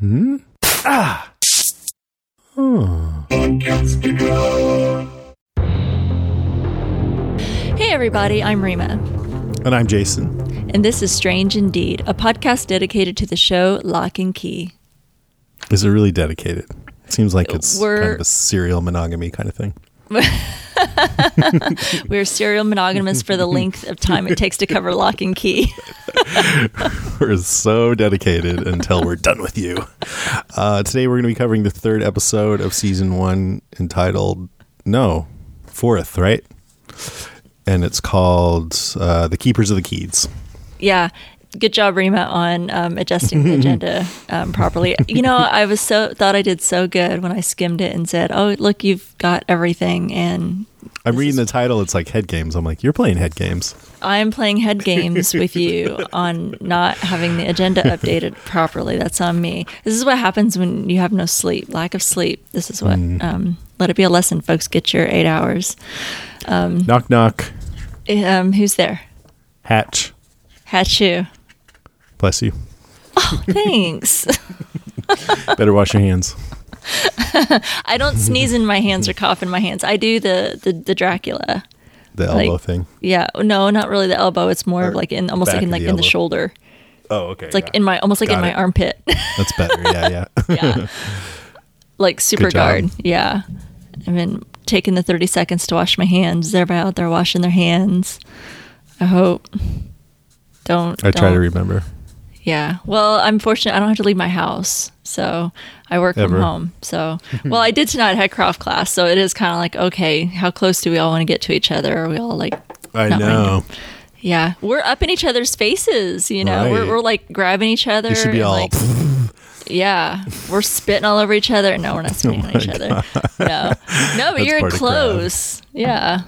Hmm? Ah! Oh. Hey, everybody, I'm Rima. And I'm Jason. And this is Strange Indeed, a podcast dedicated to the show Locke and Key. Is it really dedicated? It seems like it's We're- kind of a serial monogamy kind of thing. We're serial monogamous for the length of time it takes to cover Locke and Key. We're so dedicated until we're done with you. Uh, today we're going to be covering the third episode of season one entitled, no, fourth, right? And it's called uh, The Keepers of the Keys. yeah. Good job, Rima, on um, adjusting the agenda um, properly. You know, I was so thought I did so good when I skimmed it and said, "Oh, look, you've got everything." And I'm reading the title. It's like head games. I'm like, you're playing head games. I'm playing head games with you on not having the agenda updated properly. That's on me. This is what happens when you have no sleep, lack of sleep. This is what. Um, let it be a lesson, folks. Get your eight hours. Knock, knock. Um, who's there? Hatch. Hatchu. Bless you. Oh, thanks. Better wash your hands. I don't sneeze in my hands or cough in my hands. I do the the, the Dracula. The Like- elbow thing. Yeah, no, not really the elbow. It's more Or like in almost like in like the in the shoulder. Oh, okay. It's like in my almost like in Got my armpit. That's better. Yeah, yeah. yeah. like super guard. Yeah. I've been taking the 30 seconds to wash my hands. Is everybody out there washing their hands? I hope. Don't. I try to remember. Yeah. Well, I'm fortunate. I don't have to leave my house. So I work Ever. from home. So, well, I did tonight. I had craft class. So it is kind of like, okay, how close do we all want to get to each other? Are we all like, I right know. yeah, we're up in each other's faces, you know, we're, we're like grabbing each other. You should be all. like, yeah, we're spitting all over each other. No, we're not spitting on each other. No, no, but you're close. Yeah,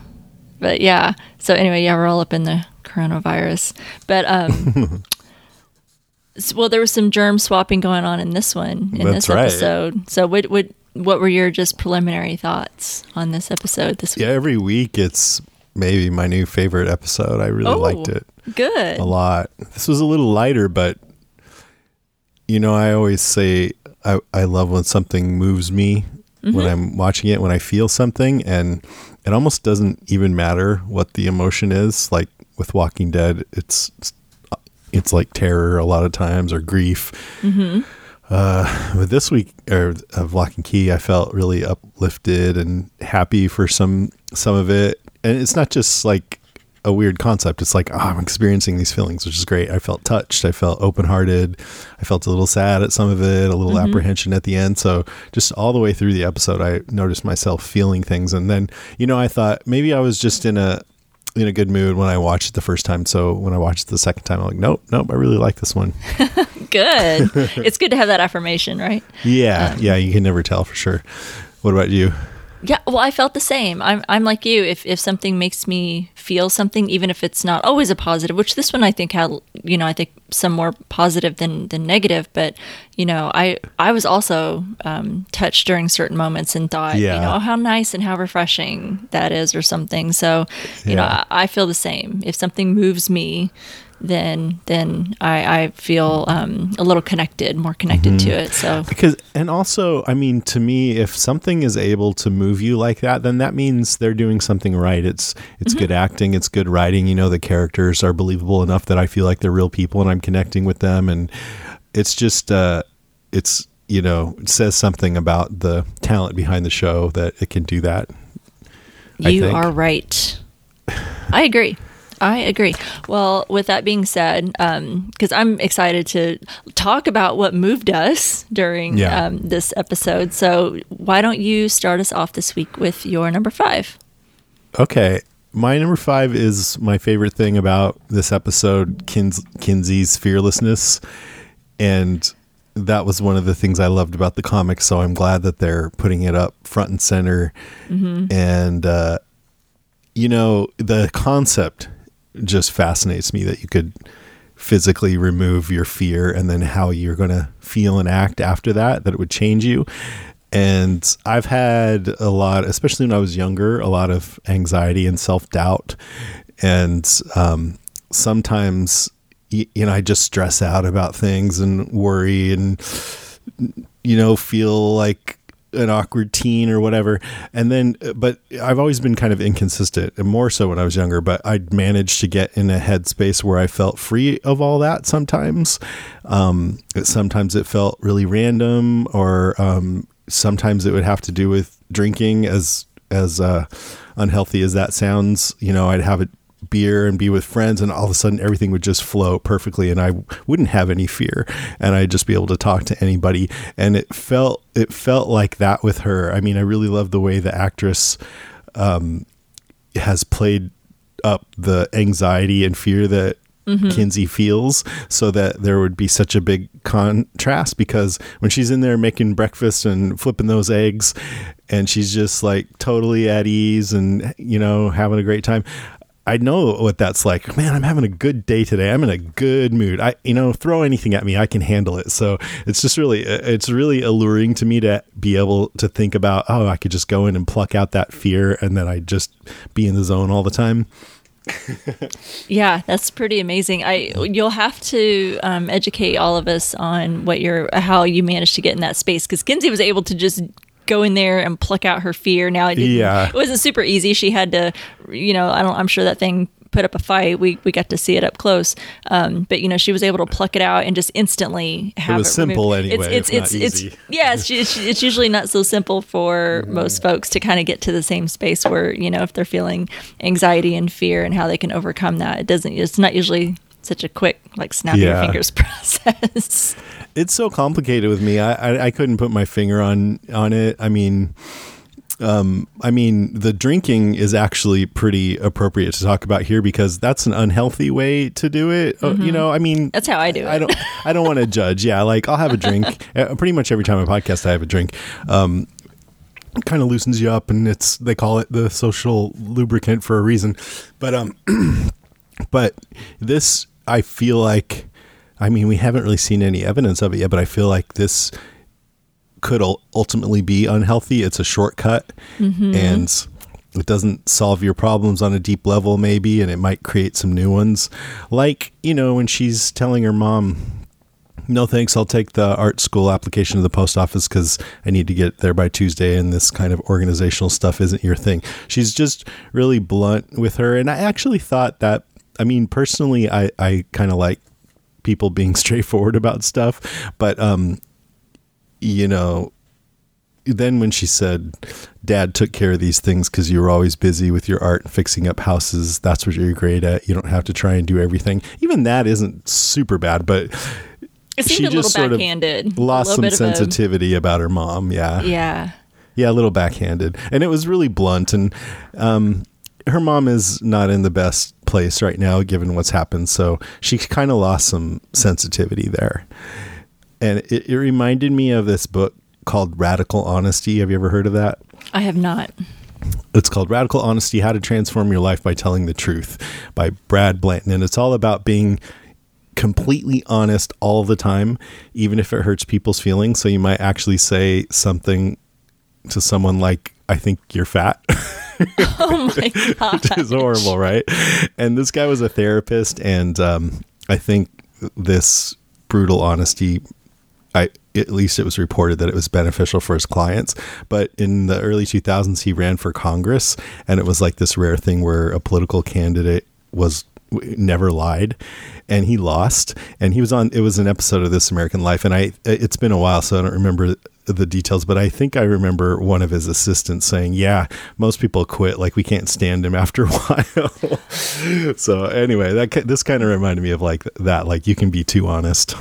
but yeah. So anyway, yeah, we're all up in the coronavirus. But um, well, there was some germ swapping going on in this one in That's this right. episode. So what what what were your just preliminary thoughts on this episode this week? yeah, every week it's maybe my new favorite episode. I really Oh. liked it Good. a lot. This was a little lighter, but you know, I always say I, I love when something moves me Mm-hmm. when I'm watching it, when I feel something, and it almost doesn't even matter what the emotion is. Like with Walking Dead, it's it's like terror a lot of times or grief. Mm-hmm. Uh, with this week or of Locke and Key, I felt really uplifted and happy for some some of it, and it's not just like a weird concept. It's like oh, I'm experiencing these feelings, which is great. I felt touched. I felt open hearted. I felt a little sad at some of it, a little apprehension at the end. So just all the way through the episode, I noticed myself feeling things, and then you know I thought maybe I was just in a in a good mood when I watched it the first time. So when I watched it the second time, I'm like, nope, nope, I really like this one. Good. it's good to have that affirmation, right? Yeah, um, yeah, you can never tell for sure. What about you? Yeah, well, I felt the same. I'm, I'm like you. If, if something makes me feel something, even if it's not always a positive, which this one I think had, you know, I think some more positive than, than negative. But you know, I I was also um, touched during certain moments and thought, you Yeah. know, how nice and how refreshing that is, or something. So, you know, I, I feel the same. If something moves me, then then I, I feel um, a little connected, more connected to Mm-hmm. it. So Because and also, I mean, to me, if something is able to move you like that, then that means they're doing something right. It's it's good acting, it's good writing. You know, the characters are believable enough that I feel like they're real people and I'm connecting with them, and it's just uh, it's you know, it says something about the talent behind the show that it can do that. You are right. I agree. I agree. Well, with that being said, because I'm excited to talk about what moved us during Yeah. um, this episode. So, why don't you start us off this week with your number five? Okay. My number five is my favorite thing about this episode, Kins- Kinsey's fearlessness. And that was one of the things I loved about the comic. So I'm glad that they're putting it up front and center. And, uh, you know, the concept just fascinates me that you could physically remove your fear and then how you're going to feel and act after that, that it would change you. And I've had a lot, especially when I was younger, a lot of anxiety and self doubt. And um, sometimes, you know, I just stress out about things and worry and you know, feel like an awkward teen or whatever. And then, but I've always been kind of inconsistent and more so when I was younger, but I'd managed to get in a headspace where I felt free of all that sometimes. Um, sometimes it felt really random or, um, sometimes it would have to do with drinking as, as, uh, unhealthy as that sounds, you know, I'd have a beer and be with friends and all of a sudden everything would just flow perfectly and I wouldn't have any fear and I'd just be able to talk to anybody and it felt it felt like that with her. I mean, I really love the way the actress um, has played up the anxiety and fear that Mm-hmm. Kinsey feels so that there would be such a big contrast because when she's in there making breakfast and flipping those eggs and she's just like totally at ease and you know having a great time I know what that's like. Man, I'm having a good day today. I'm in a good mood. I, you know, throw anything at me, I can handle it. So it's just really, it's really alluring to me to be able to think about, oh, I could just go in and pluck out that fear, and then I just be in the zone all the time. yeah, that's pretty amazing. I you'll have to um, educate all of us on what your how you managed to get in that space because Kinsey was able to just go in there and pluck out her fear. Now it yeah. it wasn't super easy. She had to, you know, I don't. I'm sure that thing put up a fight. We we got to see it up close, um, but you know she was able to pluck it out and just instantly have it. Was it simple removed. anyway. It's it's it's, it's, yeah. It's, it's, it's usually not so simple for mm-hmm. most folks to kind of get to the same space where you know if they're feeling anxiety and fear and how they can overcome that. It doesn't. It's not usually such a quick like snap yeah. your fingers process it's so complicated with me. I, I, I couldn't put my finger on on it. I mean, um, I mean, the drinking is actually pretty appropriate to talk about here because that's an unhealthy way to do it. Mm-hmm. Uh, you know, I mean, that's how I do it. I don't, I don't want to judge. Yeah, like I'll have a drink. Uh, pretty much every time I podcast, I have a drink. Um, kind of loosens you up, and it's they call it the social lubricant for a reason. But um, but this I feel like I mean, we haven't really seen any evidence of it yet, but I feel like this could ultimately be unhealthy. It's a shortcut mm-hmm. and it doesn't solve your problems on a deep level, maybe, and it might create some new ones. Like, you know, when she's telling her mom, no thanks, I'll take the art school application to the post office because I need to get there by Tuesday and this kind of organizational stuff isn't your thing. She's just really blunt with her. And I actually thought that, I mean, personally, I, I kind of like people being straightforward about stuff. But, um, you know, then when she said, Dad took care of these things because you were always busy with your art and fixing up houses, that's what you're great at. You don't have to try and do everything. Even that isn't super bad, but. It she a just sort of lost some sensitivity a... about her mom. Yeah. Yeah. Yeah, a little backhanded. And it was really blunt. And um, her mom is not in the best place right now given what's happened. So she kind of lost some sensitivity there. And it, it, reminded me of this book called radical honesty. Have you ever heard of that? I have not. It's called radical honesty how to transform your life by telling the truth by brad blanton. And it's all about being completely honest all the time even if it hurts people's feelings. So you might actually say something to someone like i think you're fat oh my god, which is horrible, right? And this guy was a therapist, and um, I think this brutal honesty. I at least it was reported that it was beneficial for his clients. But in the early 2000s, he ran for Congress, and it was like this rare thing where a political candidate was never lied and he lost and he was on it was an episode of this american life and i it's been a while so i don't remember the details but i think i remember one of his assistants saying yeah most people quit like we can't stand him after a while so anyway that this kind of reminded me of like that like you can be too honest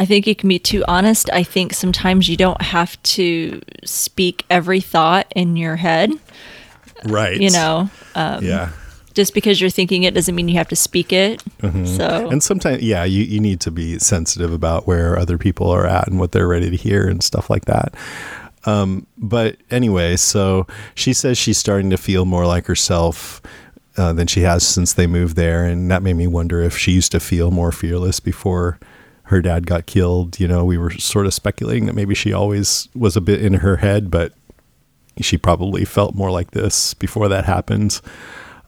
I think you can be too honest. I think sometimes you don't have to speak every thought in your head. Right. You know. Um, yeah just because you're thinking it doesn't mean you have to speak it. Mm-hmm. So and sometimes, yeah, you, you need to be sensitive about where other people are at and what they're ready to hear and stuff like that. Um, but anyway, so she says she's starting to feel more like herself uh, than she has since they moved there, and that made me wonder if she used to feel more fearless before her dad got killed. You know, we were sort of speculating that maybe she always was a bit in her head, but she probably felt more like this before that happened.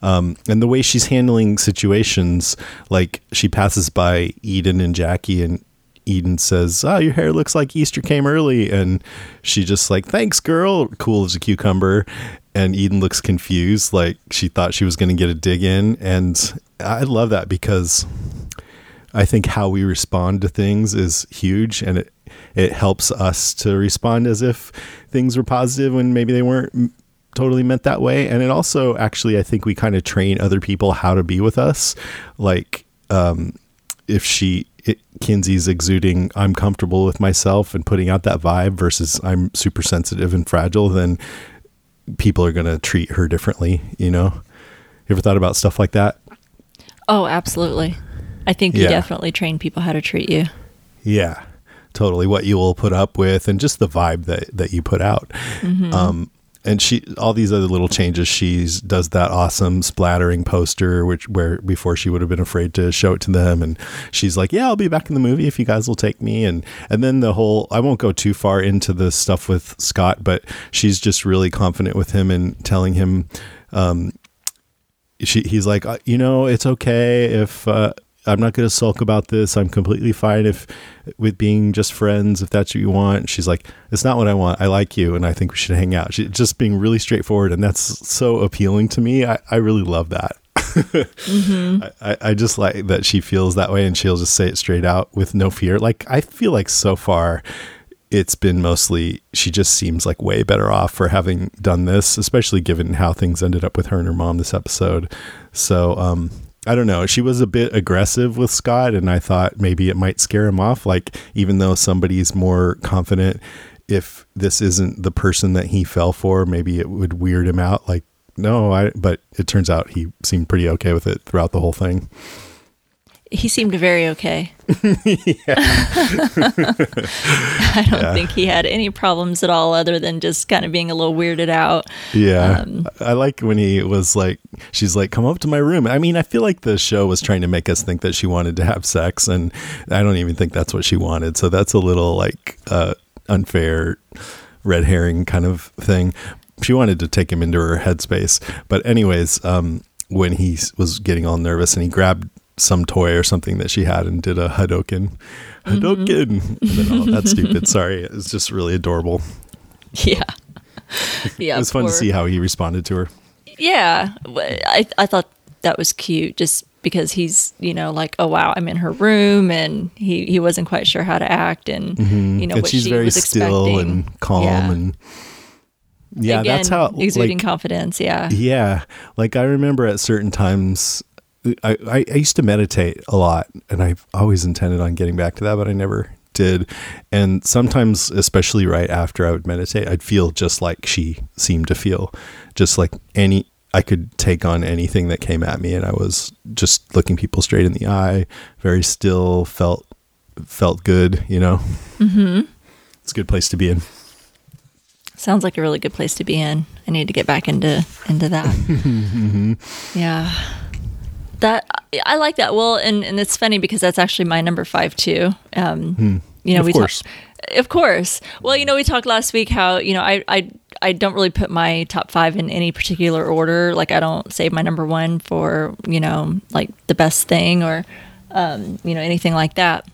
Um, and the way she's handling situations, like she passes by Eden and Jackie, and Eden says, "Oh, your hair looks like Easter came early," and she just like, "Thanks, girl," cool as a cucumber. And Eden looks confused, like she thought she was going to get a dig in, and I love that because I think how we respond to things is huge, and it it helps us to respond as if things were positive when maybe they weren't totally meant that way. And it also actually, I think we kind of train other people how to be with us, like um, if she it, Kinsey's exuding I'm comfortable with myself and putting out that vibe versus I'm super sensitive and fragile, then people are going to treat her differently, you know? You ever thought about stuff like that? Oh, absolutely. I think you Yeah. definitely train people how to treat you. Yeah, totally. What you will put up with, and just the vibe that that you put out. Um, and she, all these other little changes. She's does that awesome splattering poster, which where before she would have been afraid to show it to them, and she's like, "Yeah, I'll be back in the movie if you guys will take me." And and then the whole, I won't go too far into the stuff with Scott, but she's just really confident with him and telling him. Um, she he's like uh, you know it's okay if uh, I'm not going to sulk about this. I'm completely fine if with being just friends if that's what you want. She's like it's not what I want. I like you and I think we should hang out. She just being really straightforward and that's so appealing to me. I, I really love that. I, I, I just like that she feels that way and she'll just say it straight out with no fear. Like I feel like so far it's been mostly she just seems like way better off for having done this, especially given how things ended up with her and her mom this episode. So um I don't know. She was a bit aggressive with Scott and I thought maybe it might scare him off like even though somebody's more confident if this isn't the person that he fell for, maybe it would weird him out like no, I but it turns out he seemed pretty okay with it throughout the whole thing. He seemed very okay. I don't Yeah. think he had any problems at all other than just kind of being a little weirded out. Yeah. Um, I like when he was like, she's like, come up to my room. I mean, I feel like the show was trying to make us think that she wanted to have sex, and I don't even think that's what she wanted. So that's a little like uh, unfair red herring kind of thing. She wanted to take him into her headspace. But, anyways, um, when he was getting all nervous and he grabbed some toy or something that she had and did a Hadoken. Hadoken. Then, oh, that's stupid. Sorry. It was just really adorable. Yeah. Yeah. it was fun to see how he responded to her. Yeah, I, I thought that was cute just because he's you know like oh wow I'm in her room and he he wasn't quite sure how to act and you know Mm-hmm. and what she's she very was still expecting. and calm Yeah. and yeah that's how exuding like, confidence. Yeah, yeah like i remember at certain times I, I used to meditate a lot and i've always intended on getting back to that but i never did and sometimes especially right after i would meditate i'd feel just like she seemed to feel just like any i could take on anything that came at me and i was just looking people straight in the eye very still felt felt good you know mm-hmm. it's a good place to be in sounds like a really good place to be in. I need to get back into into that. Mm-hmm. Yeah, that I like that. Well, and and it's funny because that's actually my number five too. Um, You know, Hmm. Of we course. talk, of course. Well, you know, we talked last week how you know I I I don't really put my top five in any particular order. Like I don't save my number one for you know like the best thing or um, you know anything like that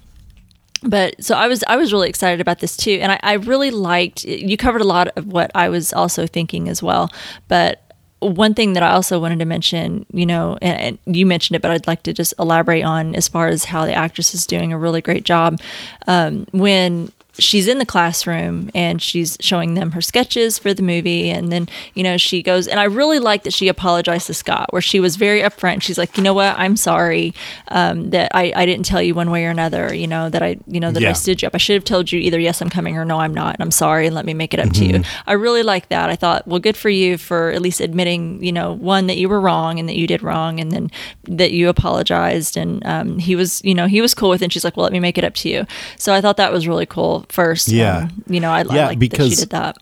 but so I was I was really excited about this too, and I, I really liked. You covered a lot of what I was also thinking as well, but one thing that I also wanted to mention, you know, and, and you mentioned it, but I'd like to just elaborate on as far as how the actress is doing a really great job. Um, when she's in the classroom and she's showing them her sketches for the movie. And then you know she goes and i really like that she apologized to scott where she was very upfront. She's like you know what? I'm sorry um, that I, I didn't tell you one way or another you know that i you know that i stood you. Up i should have told you either yes i'm coming or no i'm not and i'm sorry and let me make it up to you. I really like that. I thought well good for you for at least admitting you know one that you were wrong and that you did wrong and then that you apologized. And um, he was you know he was cool with it. And she's like well let me make it up to you. So i thought that was really cool first Yeah. um, you know i, I Yeah, like that she because- did that.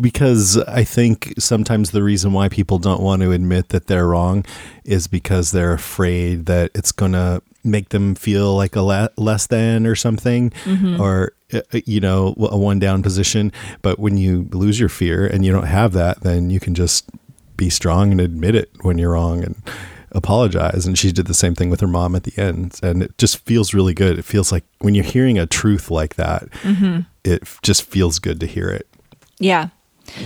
because I think sometimes the reason why people don't want to admit that they're wrong is because they're afraid that it's going to make them feel like a le- less than or something or uh, you know a one down position. But when you lose your fear and you don't have that then you can just be strong and admit it when you're wrong. And apologize. And she did the same thing with her mom at the end. And it just feels really good. It feels like when you're hearing a truth like that, Mm-hmm. it just feels good to hear it. Yeah.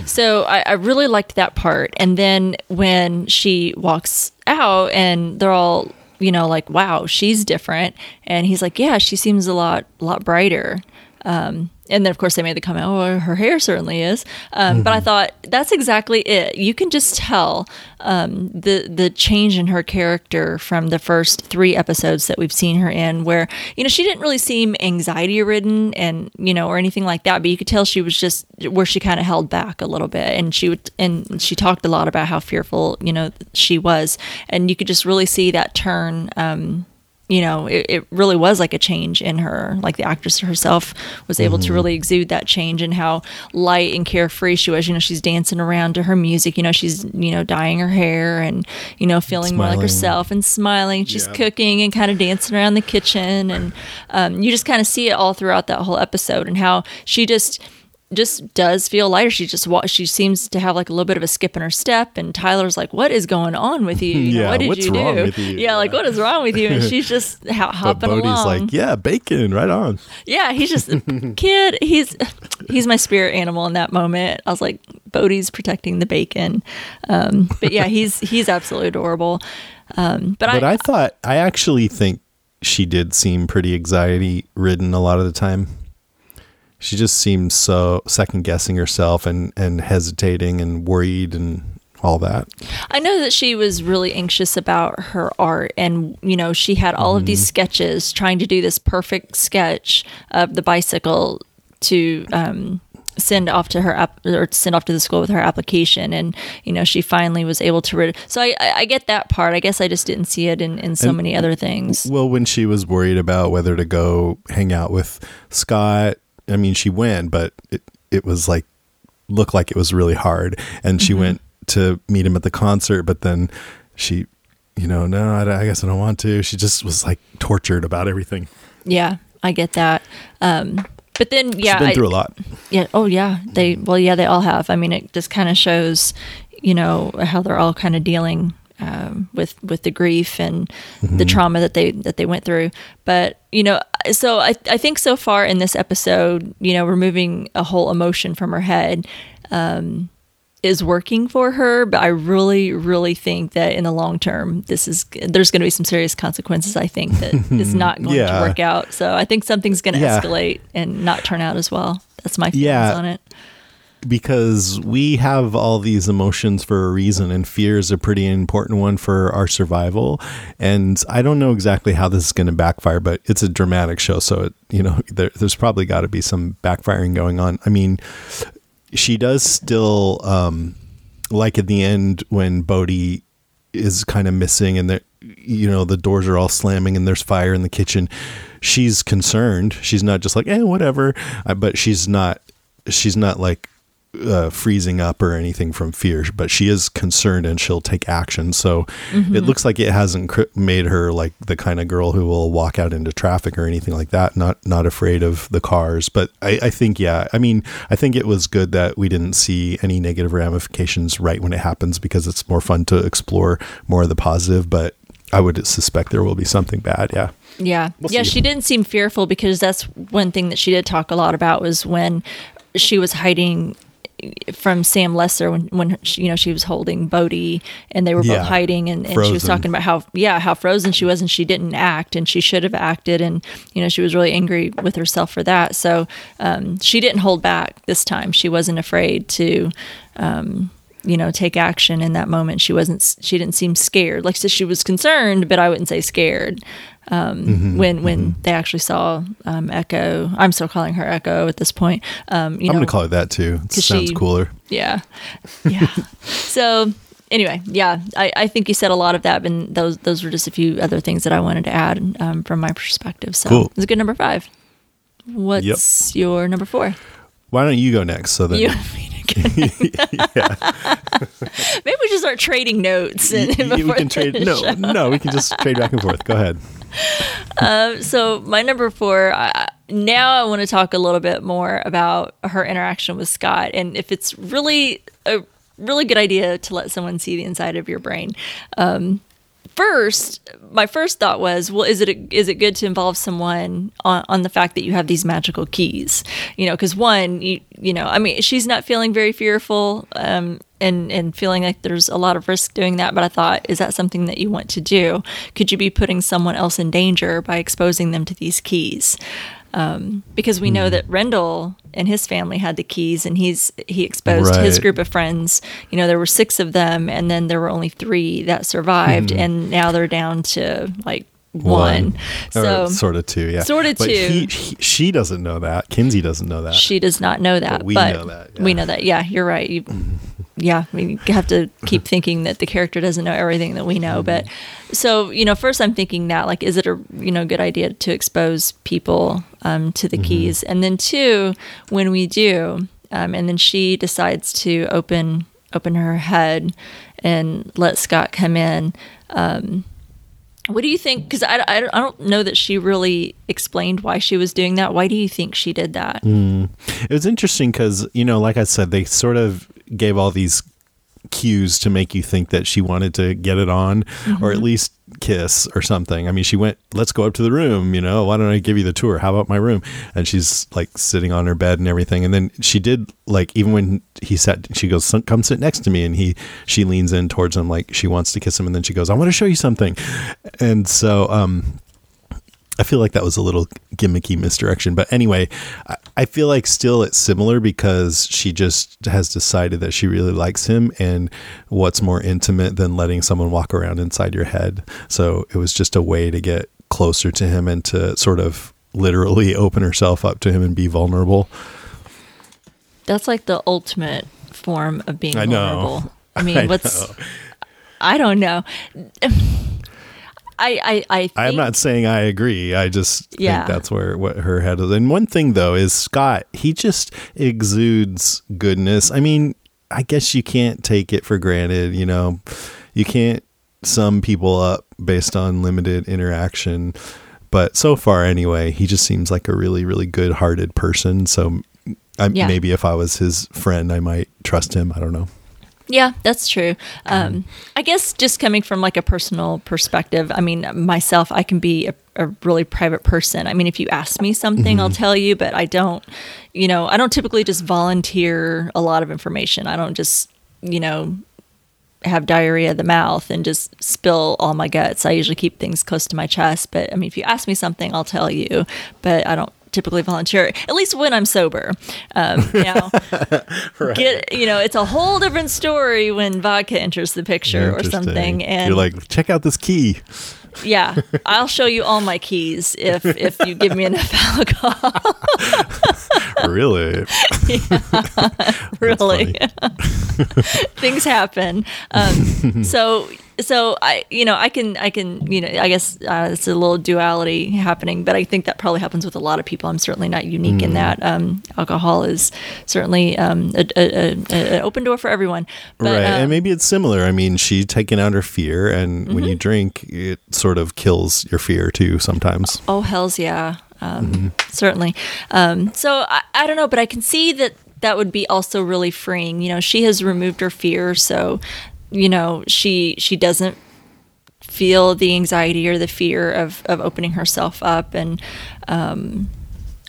So I, I really liked that part. And then when she walks out and they're all, you know, like, wow, she's different. And he's like, yeah, she seems a lot, a lot brighter. Um, and then, of course, they made the comment, oh, her hair certainly is. Um, But I thought that's exactly it. You can just tell um, the the change in her character from the first three episodes that we've seen her in, where you know she didn't really seem anxiety ridden and you know or anything like that, but you could tell she was just where she kind of held back a little bit, and she would and she talked a lot about how fearful you know she was, and you could just really see that turn. Um, you know, it, it really was like a change in her. Like the actress herself was able to really exude that change and how light and carefree she was. You know, she's dancing around to her music. You know, she's, you know, dyeing her hair and, you know, feeling more like herself and smiling. She's Yeah. cooking and kind of dancing around the kitchen. And um, you just kind of see it all throughout that whole episode and how she just just does feel lighter. She just she seems to have like a little bit of a skip in her step, and Tyler's like, "What is going on with you? you know, Yeah, what did you do? you? Yeah, like what is wrong with you?" And she's just But hopping Bode's along. like, yeah, bacon, right on. yeah, he's just kid. He's he's my spirit animal in that moment. I was like, Bode's protecting the bacon. Um, but yeah, he's he's absolutely adorable. Um, but, But I, I thought, I actually think she did seem pretty anxiety ridden a lot of the time. She just seemed so second guessing herself and, and hesitating and worried and all that. I know that she was really anxious about her art, and you know, she had all of these sketches, trying to do this perfect sketch of the bicycle to um, send off to her app or send off to the school with her application, and you know, she finally was able to rid. So I, I, I get that part. I guess I just didn't see it in, in so And- many other things. Well, when she was worried about whether to go hang out with Scott, I mean, she went, but it, it was like, looked like it was really hard. And she went to meet him at the concert, but then she, you know, no, I, I guess I don't want to. She just was like tortured about everything. Yeah, I get that. Um, but then, yeah, She's been I- through a lot. Yeah. Oh, yeah. They. Well, yeah. They all have. I mean, it just kind of shows, you know, how they're all kind of dealing um, with with the grief and the trauma that they that they went through. But you know, so I I think so far in this episode, you know, removing a whole emotion from her head. Um, is working for her, but I really, really think that in the long term, this is there's going to be some serious consequences. I think that is not going Yeah. to work out. So I think something's going to Yeah. escalate and not turn out as well. That's my feelings Yeah. on it. Because we have all these emotions for a reason and fear is a pretty important one for our survival. And i don't know exactly how this is going to backfire but it's a dramatic show so it you know there, there's probably got to be some backfiring going on. I mean she does still um like at the end when bode is kind of missing and you know the doors are all slamming and there's fire in the kitchen she's concerned. She's not just like eh whatever uh, but she's not she's not like uh, freezing up or anything from fear but she is concerned and she'll take action so it looks like it hasn't cr- made her like the kind of girl who will walk out into traffic or anything like that not not afraid of the cars but I, I think yeah i mean i think it was good that we didn't see any negative ramifications right when it happens because it's more fun to explore more of the positive but i would suspect there will be something bad yeah Yeah. We'll yeah, see. she didn't seem fearful because that's one thing that she did talk a lot about was when she was hiding from Sam Lesser when when she, you know she was holding Bode and they were Yeah. both hiding and, and she was talking about how yeah how frozen she was and she didn't act and she should have acted and you know she was really angry with herself for that. So um, she didn't hold back this time. She wasn't afraid to um, you know take action in that moment. She wasn't she didn't seem scared. Like said, she was concerned but I wouldn't say scared um, Mm-hmm, when when they actually saw um, Echo. I'm still calling her Echo at this point. Um, you i'm gonna call it that too it sounds she- cooler yeah, yeah. so anyway, yeah, I, I think you said a lot of that, and those those were just a few other things that I wanted to add um, from my perspective. So Cool. it's a good number five. What's your number four? Why don't you go next so that You Maybe we should start trading notes. And, Y- we can trade no show. no we can just trade back and forth go ahead so my number four I, now i want to talk a little bit more about her interaction with scott and if it's really a really good idea to let someone see the inside of your brain um, first, my first thought was, well, is it is it good to involve someone on, on the fact that you have these magical keys? You know, because one, you you know, I mean, she's not feeling very fearful. Um, and, and feeling like there's a lot of risk doing that. But I thought, is that something that you want to do? Could you be putting someone else in danger by exposing them to these keys? Um, because we know hmm. that Rendell and his family had the keys, and he's he exposed his group of friends. You know, there were six of them, and then there were only three that survived, hmm. and now they're down to like one. So or sort of two, yeah. Sort of two. He, he, she doesn't know that. Kinsey doesn't know that. she does not know that, But we but know that, we know that. Yeah, you're right. You, mm-hmm. Yeah, I mean, you have to keep thinking that the character doesn't know everything that we know. But so you know, first I'm thinking that like, is it a you know good idea to expose people um, to the keys? And then two, when we do, um, and then she decides to open open her head and let Scott come in. Um, what do you think? Because I, I, I don't know that she really explained why she was doing that. Why do you think she did that? It was interesting because, you know, like I said, they sort of gave all these cues to make you think that she wanted to get it on or at least kiss or something. I mean, she went, let's go up to the room, you know, why don't I give you the tour? How about my room? And she's like sitting on her bed and everything. And then she did like, even when he sat, she goes, come sit next to me. And he, she leans in towards him like she wants to kiss him. And then she goes, I want to show you something. And so, um, I feel like that was a little gimmicky misdirection. But anyway, I, I feel like still it's similar because she just has decided that she really likes him. And what's more intimate than letting someone walk around inside your head? So it was just a way to get closer to him and to sort of literally open herself up to him and be vulnerable. That's like the ultimate form of being I know. vulnerable. I mean, I what's know. I don't know. I I I think, I'm not saying I agree. I just Yeah. think that's where what her head is. And one thing though is Scott, he just exudes goodness. I mean, I guess you can't take it for granted, you know. You can't sum people up based on limited interaction. But so far anyway, he just seems like a really really good-hearted person. So I, Yeah. maybe if I was his friend, I might trust him. I don't know. Yeah, that's true. Um, I guess just coming from like a personal perspective, I mean, myself, I can be a, a really private person. I mean, if you ask me something, I'll tell you, but I don't, you know, I don't typically just volunteer a lot of information. I don't just, you know, have diarrhea of the mouth and just spill all my guts. I usually keep things close to my chest. But I mean, if you ask me something, I'll tell you, but I don't typically volunteer, at least when I'm sober. Um, you know, get, you know, it's a whole different story when vodka enters the picture or something. And You're like, check out this key. yeah, I'll show you all my keys if, if you give me enough alcohol. really? really things happen um, so so i you know i can i can you know i guess uh, it's a little duality happening but i think that probably happens with a lot of people i'm certainly not unique in that um, alcohol is certainly um, a, a, a, an open door for everyone but right. um, and maybe it's similar. I mean, she's taking out her fear, and when Mm-hmm. you drink, it sort of kills your fear too sometimes. Oh hell's yeah, um, Mm-hmm. certainly. Um, so I, I don't know, but I can see that that would be also really freeing. You know, she has removed her fear, so you know she she doesn't feel the anxiety or the fear of of opening herself up, and um,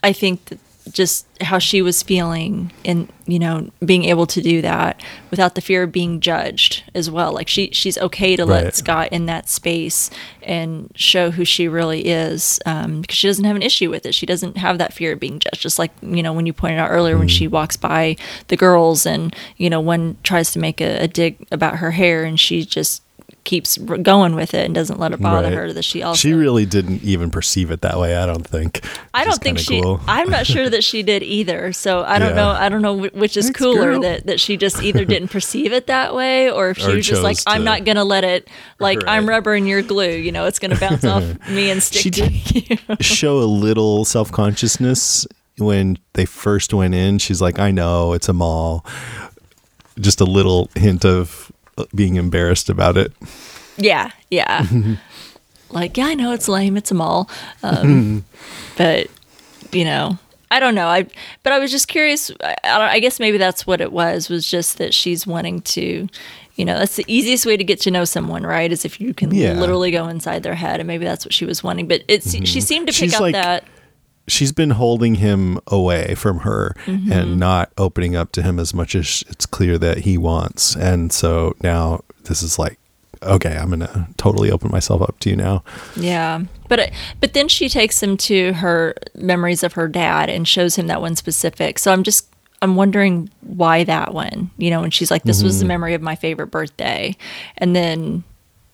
I think that just how she was feeling and you know being able to do that without the fear of being judged as well. Like she she's okay to let Scott in that space and show who she really is um, because she doesn't have an issue with it. She doesn't have that fear of being judged. Just like you know when you pointed out earlier when she walks by the girls and you know one tries to make a, a dig about her hair and she just keeps going with it and doesn't let it bother Right. her that she also She really didn't even perceive it that way. I don't think. I don't think she. cool. I'm not sure that she did either. So I don't Yeah. know. I don't know which is Thanks, cooler girl. that that she just either didn't perceive it that way, or if she Or was just like, I'm to- not gonna let it. Like I'm rubber and you're glue. You know, it's gonna bounce off me and stick She to you. show a little self consciousness when they first went in. She's like, I know it's a mall. Just a little hint of being embarrassed about it. yeah, yeah. like yeah, I know it's lame. It's a mall, um, but you know. I don't know. I but I was just curious. I, I, don't, I guess maybe that's what it was. Was just that she's wanting to, you know, that's the easiest way to get to know someone, right? Is if you can Yeah. literally go inside their head, and maybe that's what she was wanting. But it's she seemed to pick She's up like- that. She's been holding him away from her Mm-hmm. and not opening up to him as much as it's clear that he wants. And so now this is like, okay, I'm gonna totally open myself up to you now. Yeah, but but then she takes him to her memories of her dad and shows him that one specific. So I'm just I'm wondering why that one. You know, and she's like, "This was the memory of my favorite birthday," and then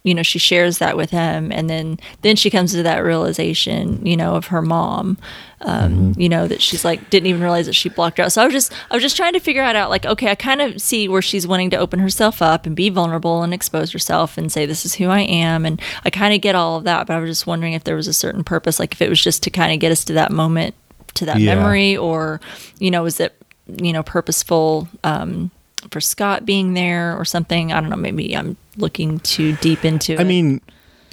you know she shares that with him, and then then she comes to that realization, you know, of her mom. Um, You know that she's like didn't even realize that she blocked her out. So I was just I was just trying to figure out out like okay, I kind of see where she's wanting to open herself up and be vulnerable and expose herself and say this is who I am, and I kind of get all of that. But I was just wondering if there was a certain purpose, like if it was just to kind of get us to that moment, to that Yeah. memory, or you know, was it you know purposeful um, for Scott being there or something? I don't know. Maybe I'm looking too deep into it. I mean,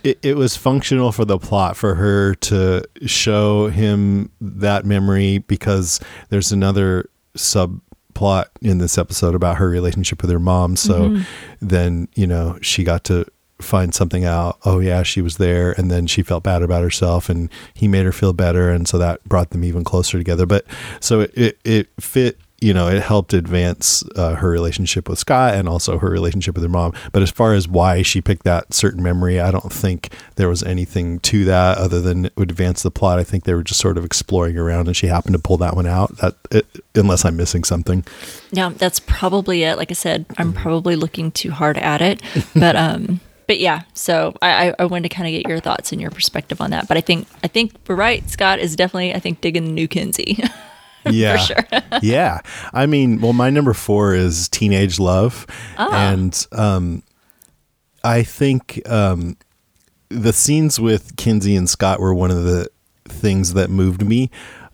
it, it was functional for the plot for her to show him that memory because there's another subplot in this episode about her relationship with her mom. So mm-hmm. then, you know, she got to find something out. Oh, yeah, she was there. And then she felt bad about herself and he made her feel better. And so that brought them even closer together. But so it, it, it fit you know, it helped advance uh, her relationship with Scott and also her relationship with her mom. But as far as why she picked that certain memory, I don't think there was anything to that other than it would advance the plot. I think they were just sort of exploring around, and she happened to pull that one out. That it, unless I'm missing something. Yeah, that's probably it. Like I said, I'm probably looking too hard at it, but um, but yeah. So I I- I wanted to kind of get your thoughts and your perspective on that. But I think I think we're right. Scott is definitely I think digging the New Kinsey. Yeah, sure. yeah. I mean, well, my number four is teenage love, and um, I think um, the scenes with Kinsey and Scott were one of the things that moved me.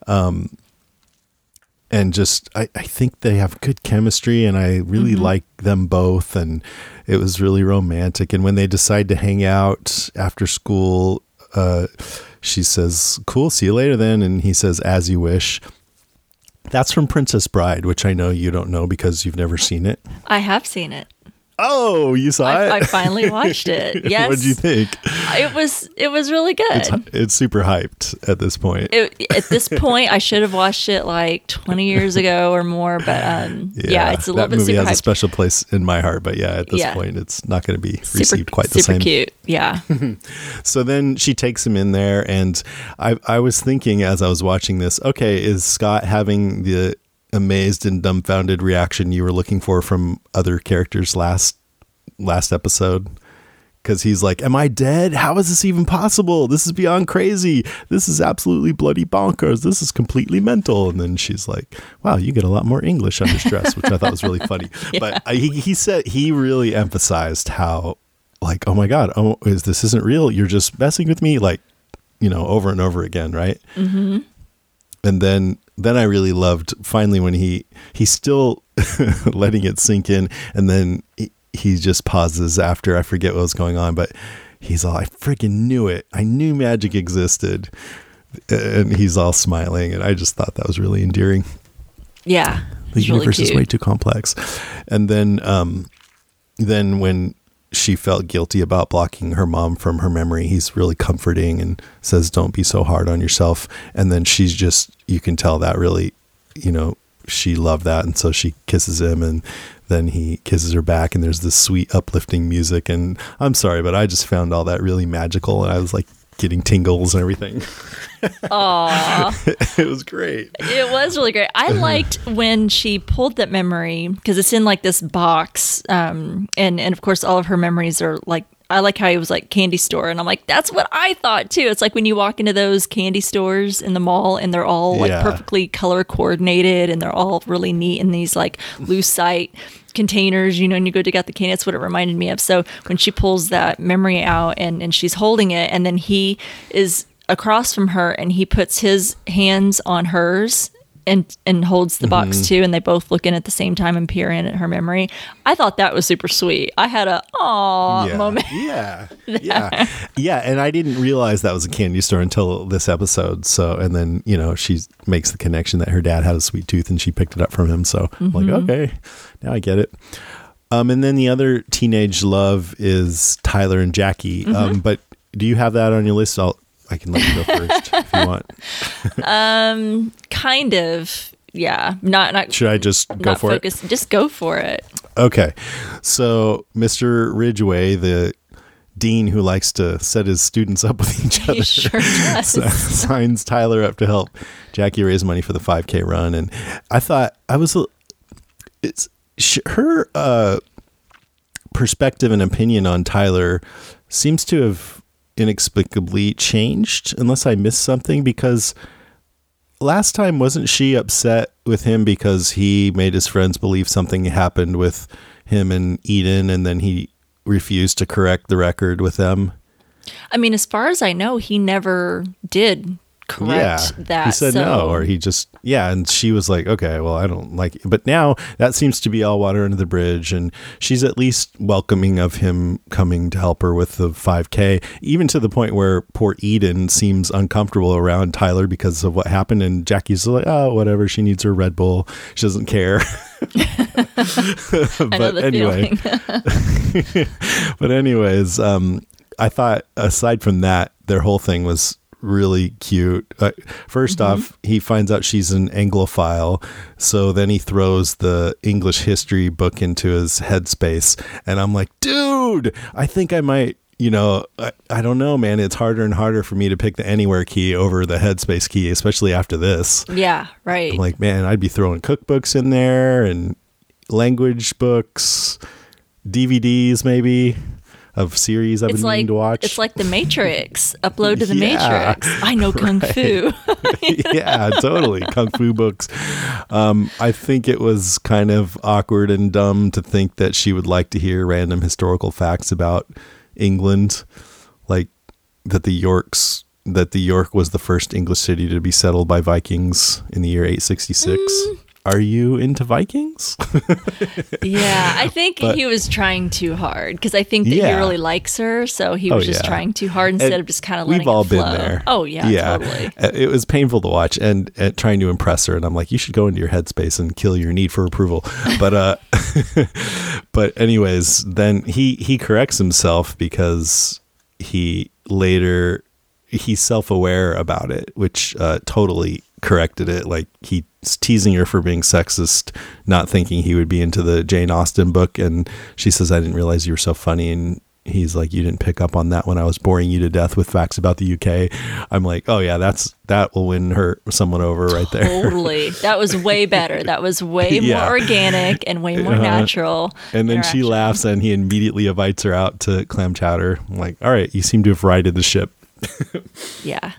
Um, and just, I, I think they have good chemistry, and I really like them both, and it was really romantic. And when they decide to hang out after school, uh, she says, "Cool, see you later then," and he says, "As you wish." That's from Princess Bride, which I know you don't know because you've never seen it. I have seen it. Oh, you saw I, I finally watched it. Yes, What'd you think? it was it was really good. It's, it's super hyped at this point. it, at this point, I should have watched it like 20 years ago or more. But um, yeah, it's a little that movie has a special place in my heart, but yeah, at this Yeah. point, it's not going to be super, received quite the super same. cute. Yeah, So then she takes him in there, and I, I was thinking as I was watching this, okay, is Scott having the amazed and dumbfounded reaction you were looking for from other characters last last episode? Because he's like, "Am I dead? How is this even possible? This is beyond crazy. This is absolutely bloody bonkers. This is completely mental." And then she's like, "Wow, you get a lot more English under stress," which I thought was really funny. But I, he, he said he really emphasized how like, oh my god, oh, is this isn't real? You're just messing with me, like, you know, over and over again, right? Mm-hmm. And then, then I really loved finally when he he's still letting it sink in, and then he, he just pauses after I forget what was going on, but he's all, I freaking knew it. I knew magic existed, and he's all smiling, and I just thought that was really endearing yeah. the It's really universe is way too complex and then um then when she felt guilty about blocking her mom from her memory. He's really comforting and says don't be so hard on yourself. And then she's just you can tell that really you know she loved that. And so she kisses him and then he kisses her back and there's this sweet uplifting music. And i'm sorry but i just found all that really magical and i was like getting tingles and everything Aw. it was great It was really great. I liked when she pulled that memory because it's in like this box, um, and and of course all of her memories are like. I like how it was like candy store, and I'm like, that's what I thought too. It's like when you walk into those candy stores in the mall, and they're all like Yeah. perfectly color coordinated, and they're all really neat in these like lucite containers, you know, and you go to get the candy. That's what it reminded me of. So when she pulls that memory out and and she's holding it, and then he is across from her and he puts his hands on hers and and holds the Mm-hmm. box too and they both look in at the same time and peer in at her memory i thought that was super sweet i had a aw yeah. moment Yeah. Yeah. Yeah. And I didn't realize that was a candy store until this episode. So, and then, you know, she makes the connection that her dad had a sweet tooth and she picked it up from him. So I'm like, Mm-hmm. okay, now I get it. Um, and then the other teenage love is Tyler and Jackie. Mm-hmm. Um, but do you have that on your list? I'll, I can let you go first if you want. Um, kind of. Yeah. Not not Should I just go for it? Just go for it. Okay. So, Mr. Ridgeway, the dean who likes to set his students up with each other, He sure does. signs Tyler up to help Jackie raise money for the 5K run. And I thought I was, it's sh- her uh, perspective and opinion on Tyler seems to have inexplicably changed, unless I missed something, because last time wasn't she upset with him because he made his friends believe something happened with him and Eden and then he refused to correct the record with them? I mean, as far as I know, he never did correct that. he said no or he just yeah and she was like okay well i don't like It. but now that seems to be all water under the bridge and she's at least welcoming of him coming to help her with the 5k even to the point where poor eden seems uncomfortable around tyler because of what happened and jackie's like oh whatever she needs her red bull. She doesn't care. But anyway. but anyways, um, I thought aside from that, their whole thing was really cute. Uh, 1st off, he finds out she's an Anglophile, so then he throws the English history book into his headspace, and I'm like, dude, I think I might. You know, I, I don't know, man. It's harder and harder for me to pick the anywhere key over the headspace key, especially after this. yeah, right. I'm like, man, I'd be throwing cookbooks in there and language books, DVDs maybe of series I've it's been meaning to watch. it's like the Matrix. Upload to the Yeah, Matrix. I know kung fu. yeah, totally. Kung fu books. Um, I think it was kind of awkward and dumb to think that she would like to hear random historical facts about England, like that the Yorks that the York was the first English city to be settled by Vikings in the year 866. Mm. Are you into Vikings? yeah, I think But- he was trying too hard because I think that Yeah. he really likes her, so he Oh, was just yeah. trying too hard instead And of just kind of letting We've all been there. Oh yeah, totally. Uh, It was painful to watch and, and trying to impress her. And I'm like, you should go into your headspace and kill your need for approval. But uh, but anyways, then he he corrects himself because he later he's self aware about it, which uh, totally corrected it. Like he's teasing her for being sexist, not thinking he would be into the Jane Austen book, and she says, "I didn't realize you were so funny." And he's like, "You didn't pick up on that when I was boring you to death with facts about the UK." I'm like, "Oh yeah, that's that will win her someone over right there." Totally. That was way better. That was way Yeah. more organic and way more Uh-huh. natural. And then she laughs, and he immediately invites her out to clam chowder. I'm like, "All right, you seem to have righted the ship." Yeah.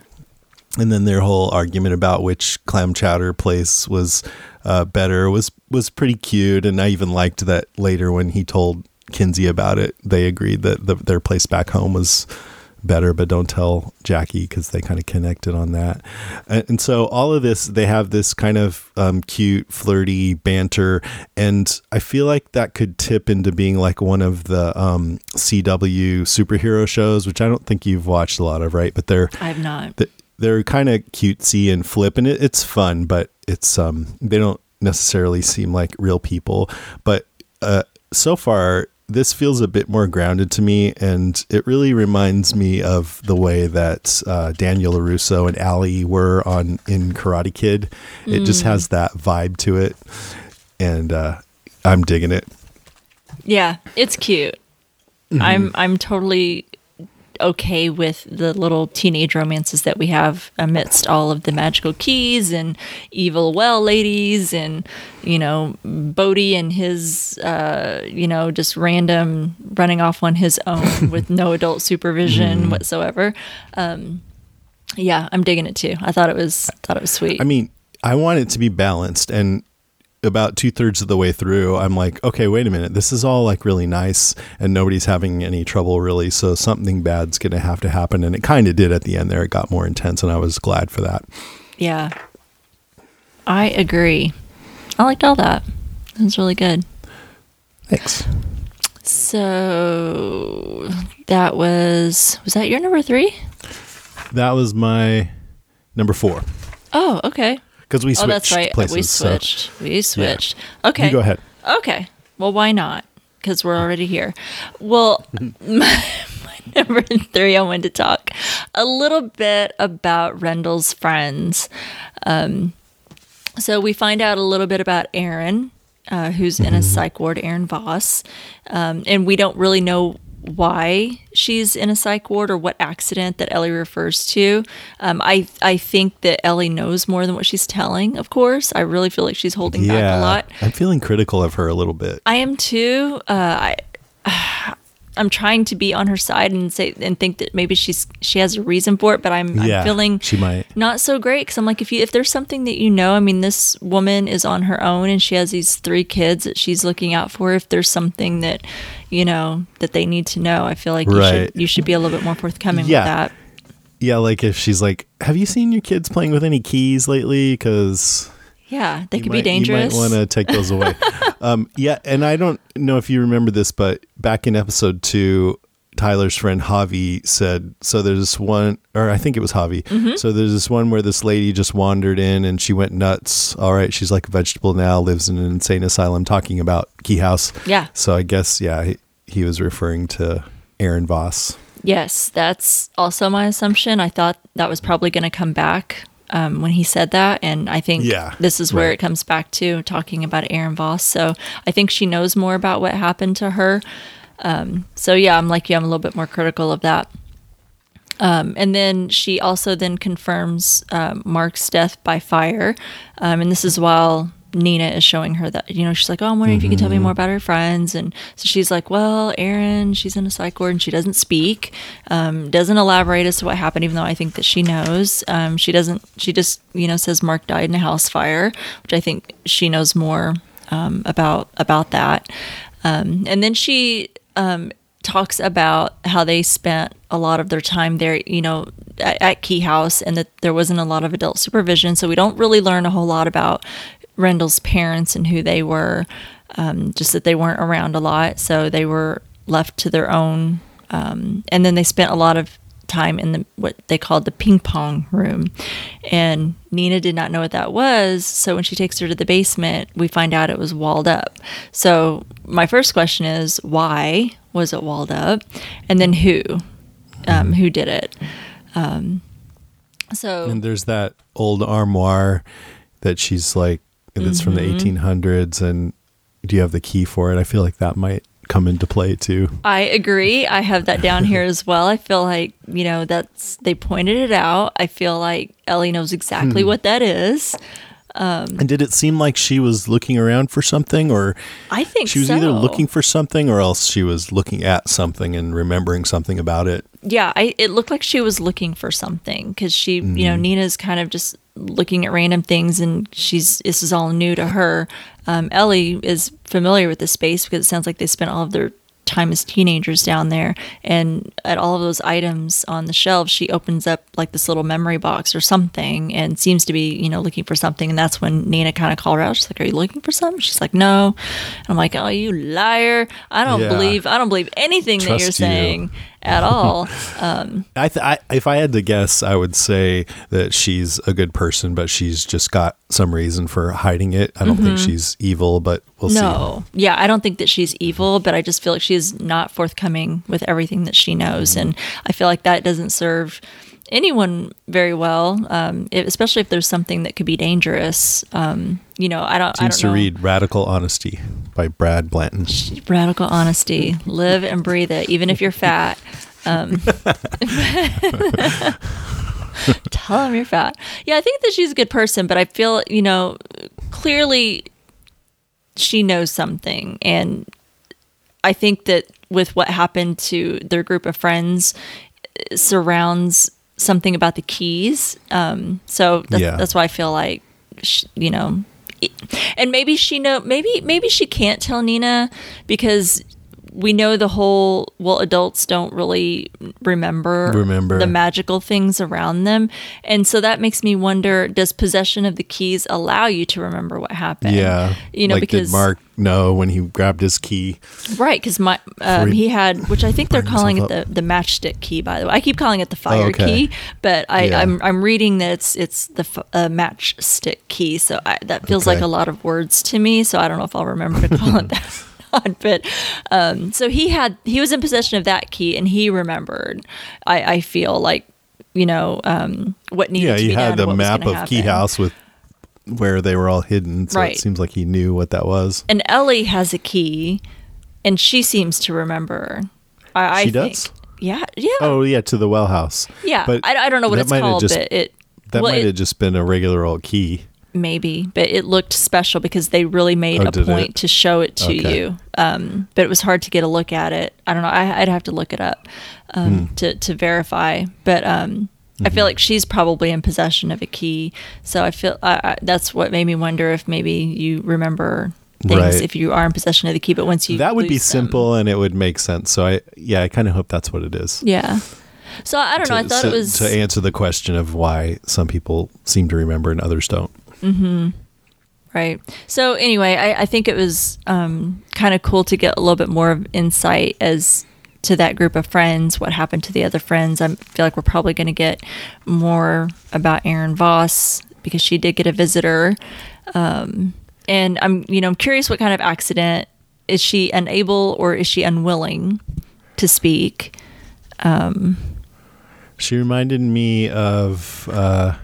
And then their whole argument about which clam chowder place was uh, better was was pretty cute. And i even liked that later when he told kinsey about it they agreed that the, their place back home was better but don't tell jackie because they kind of connected on that. And, and so all of this they have this kind of um, cute flirty banter. And i feel like that could tip into being like one of the um, cw superhero shows which i don't think you've watched a lot of right? But they're I've not. th- they're kind of cutesy and flip and it, it's fun but it's um they don't necessarily seem like real people but uh so far this feels a bit more grounded to me and it really reminds me of the way that uh, daniel larusso and ali were on in karate kid it just has that vibe to it and uh i'm digging it Yeah, it's cute. Mm-hmm. I'm I'm totally okay with the little teenage romances that we have amidst all of the magical keys and evil well ladies and you know Bode and his uh you know just random running off on his own with no adult supervision Mm-hmm. whatsoever. Um yeah, I'm digging it too. I thought it was thought it was sweet. I mean, I want it to be balanced. And about two thirds of the way through, I'm like, okay, wait a minute. This is all like really nice and nobody's having any trouble really. So something bad's going to have to happen. And it kind of did at the end there. It got more intense and I was glad for that. Yeah. I agree. I liked all that. It was really good. Thanks. So that was was that your number three? That was my number four Oh, okay. Because we Oh, switched that's right. places. we so switched. we switched. Okay. You go ahead. Okay. Well, why not? because we're already here. Well, my, my number three, I wanted to talk a little bit about Rendell's friends. Um, so we find out a little bit about Erin, uh, who's in a psych ward, Erin Voss, um, and we don't really know why she's in a psych ward or what accident that Ellie refers to. Um, I I think that Ellie knows more than what she's telling. Of course, I really feel like she's holding back a lot. I'm feeling critical of her a little bit. I am too. Uh, I I'm trying to be on her side and say and think that maybe she's she has a reason for it, but I'm, Yeah, I'm feeling she might. not so great because I'm like if you if there's something that you know, I mean this woman is on her own and she has these three kids that she's looking out for. If there's something that you know that they need to know, I feel like you Right. should you should be a little bit more forthcoming Yeah. with that. Yeah, like if she's like, "Have you seen your kids playing with any keys lately?" Because Yeah, they you could might- be dangerous. You might want to take those away. um, yeah, and I don't know if you remember this, but back in episode two, Tyler's friend Javi said, "So there's this one, or I think it was Javi. Mm-hmm. So there's this one where this lady just wandered in and she went nuts. All right, she's like a vegetable now, lives in an insane asylum, talking about Key House. Yeah. So I guess yeah, he, he was referring to Erin Voss. Yes, that's also my assumption. I thought that was probably going to come back um, when he said that, and I think Yeah, this is where right. it comes back to talking about Erin Voss. So I think she knows more about what happened to her. Um, so yeah, I'm like you. I'm a little bit more critical of that. Um, and then she also then confirms um, Mark's death by fire, um, and this is while Nina is showing her that you know she's like, oh, I'm wondering if you can tell me more about her friends, and so she's like, well, Erin, she's in a psych ward and she doesn't speak, um, doesn't elaborate as to what happened, even though I think that she knows. Um, she doesn't. She just you know says Mark died in a house fire, which I think she knows more um, about about that. Um, and then she um, talks about how they spent a lot of their time there, you know, at, at Key House, and that there wasn't a lot of adult supervision. So we don't really learn a whole lot about Rendell's parents and who they were. Um, just that they weren't around a lot, so they were left to their own. Um, and then they spent a lot of time in the what they called the ping pong room and Nina did not know what that was so when she takes her to the basement we find out it was walled up so my first question is why was it walled up and then who um, who did it um, so And there's that old armoire that she's like that's from the Mm-hmm. 1800s and do you have the key for it? I feel like that might come into play too. I agree. I have that down here as well. I feel like, you know, that's they pointed it out. I feel like Ellie knows exactly Hmm. what that is. And did it seem like she was looking around for something or I think she was so. either looking for something or else she was looking at something and remembering something about it? yeah, I, it looked like she was looking for something because she, you Mm-hmm. know, Nina's kind of just looking at random things and she's, this is all new to her. Um, Ellie is familiar with the space because it sounds like they spent all of their time as teenagers down there. And at all of those items on the shelves, she opens up like this little memory box or something and seems to be, you know, looking for something. And that's when Nina kind of called her out. She's like, Are you looking for something? She's like, No. And I'm like, Oh, you liar. I don't Yeah. believe, I don't believe anything that you're you. saying at all. I, th- I if I had to guess, I would say that she's a good person, but she's just got some reason for hiding it. I don't think she's evil, but we'll see. Mm-hmm. no. Yeah, I don't think that she's evil, but I just feel like she's not forthcoming with everything that she knows. Mm-hmm. And I feel like that doesn't serve anyone very well, um, if- especially if there's something that could be dangerous. Um, you know, I don't, I Seems don't to know. read Radical Honesty by Brad Blanton. Radical honesty. Live and breathe it, even if you're fat. Um, tell them you're fat. Yeah, I think that she's a good person, but I feel, you know, clearly she knows something. And I think that with what happened to their group of friends surrounds something about the keys. Um, so that's, Yeah. that's why I feel like, sh you know, and maybe she know maybe maybe she can't tell Nina because we know the whole well adults don't really remember Remember. the magical things around them and so that makes me wonder does possession of the keys allow you to remember what happened Yeah, you know like because did Mark know when he grabbed his key? right because my um, he he had which i think they're calling it the the matchstick key by the way i keep calling it the fire okay. key but i Yeah. i'm i'm reading that it's it's the f- uh, matchstick key so I, that feels like a lot of words to me so i don't know if i'll remember to call it that God, but um, so he had he was in possession of that key, and he remembered. I, I feel like you know um, what needed Yeah, to he be had done, the what was map of Key. House with where they were all hidden. So Right. it seems like he knew what that was. and Ellie has a key, and she seems to remember. I, I She think. does? Yeah, yeah, Oh yeah, to the well house. yeah. but I, I don't know what it's called, just- but it That well, might have just been a regular old key. Maybe, but it looked special because they really made Oh, a did it? point to show it to Okay. you. Um, but it was hard to get a look at it. I don't know. I, I'd have to look it up um, Hmm. to to verify. But um, I Mm-hmm. feel like she's probably in possession of a key. So I feel I, I, that's what made me wonder if maybe you remember things Right. if you are in possession of the key. But once you that would be them- simple and it would make sense. So I yeah, I kind of hope that's what it is. yeah. So I don't know. I thought so- it was to answer the question of why some people seem to remember and others don't. Right. So anyway, I, I think it was um, kind of cool to get a little bit more of insight as to that group of friends, what happened to the other friends. I feel like we're probably going to get more about Erin Voss because she did get a visitor. Um, and I'm, you know, I'm curious what kind of accident is she unable or is she unwilling to speak? She reminded me of uh,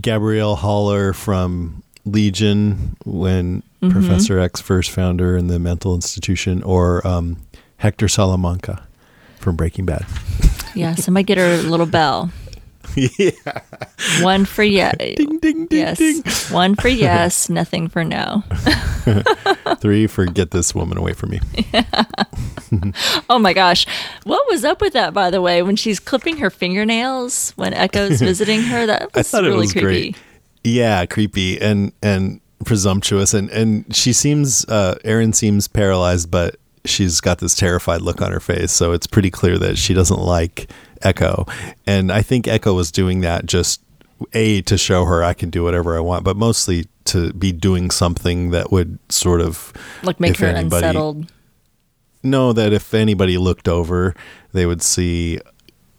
Gabrielle Haller from Legion when Mm-hmm. Professor X first found her in the mental institution, or um, Hector Salamanca from Breaking Bad. Yeah, somebody get her a little bell. yeah. One for yes. Ding, ding, ding, Yes. ding. One for yes, nothing for no. Three for get this woman away from me. Oh my gosh. What was up with that, by the way, when she's clipping her fingernails when Echo's visiting her? That was I thought really it was creepy. great. Yeah, creepy and and presumptuous, and and she seems uh, Erin seems paralyzed, but she's got this terrified look on her face, so it's pretty clear that she doesn't like Echo, and I think Echo was doing that just a to show her I can do whatever I want, but mostly to be doing something that would sort of Like make her anybody- unsettled. know that if anybody looked over, they would see,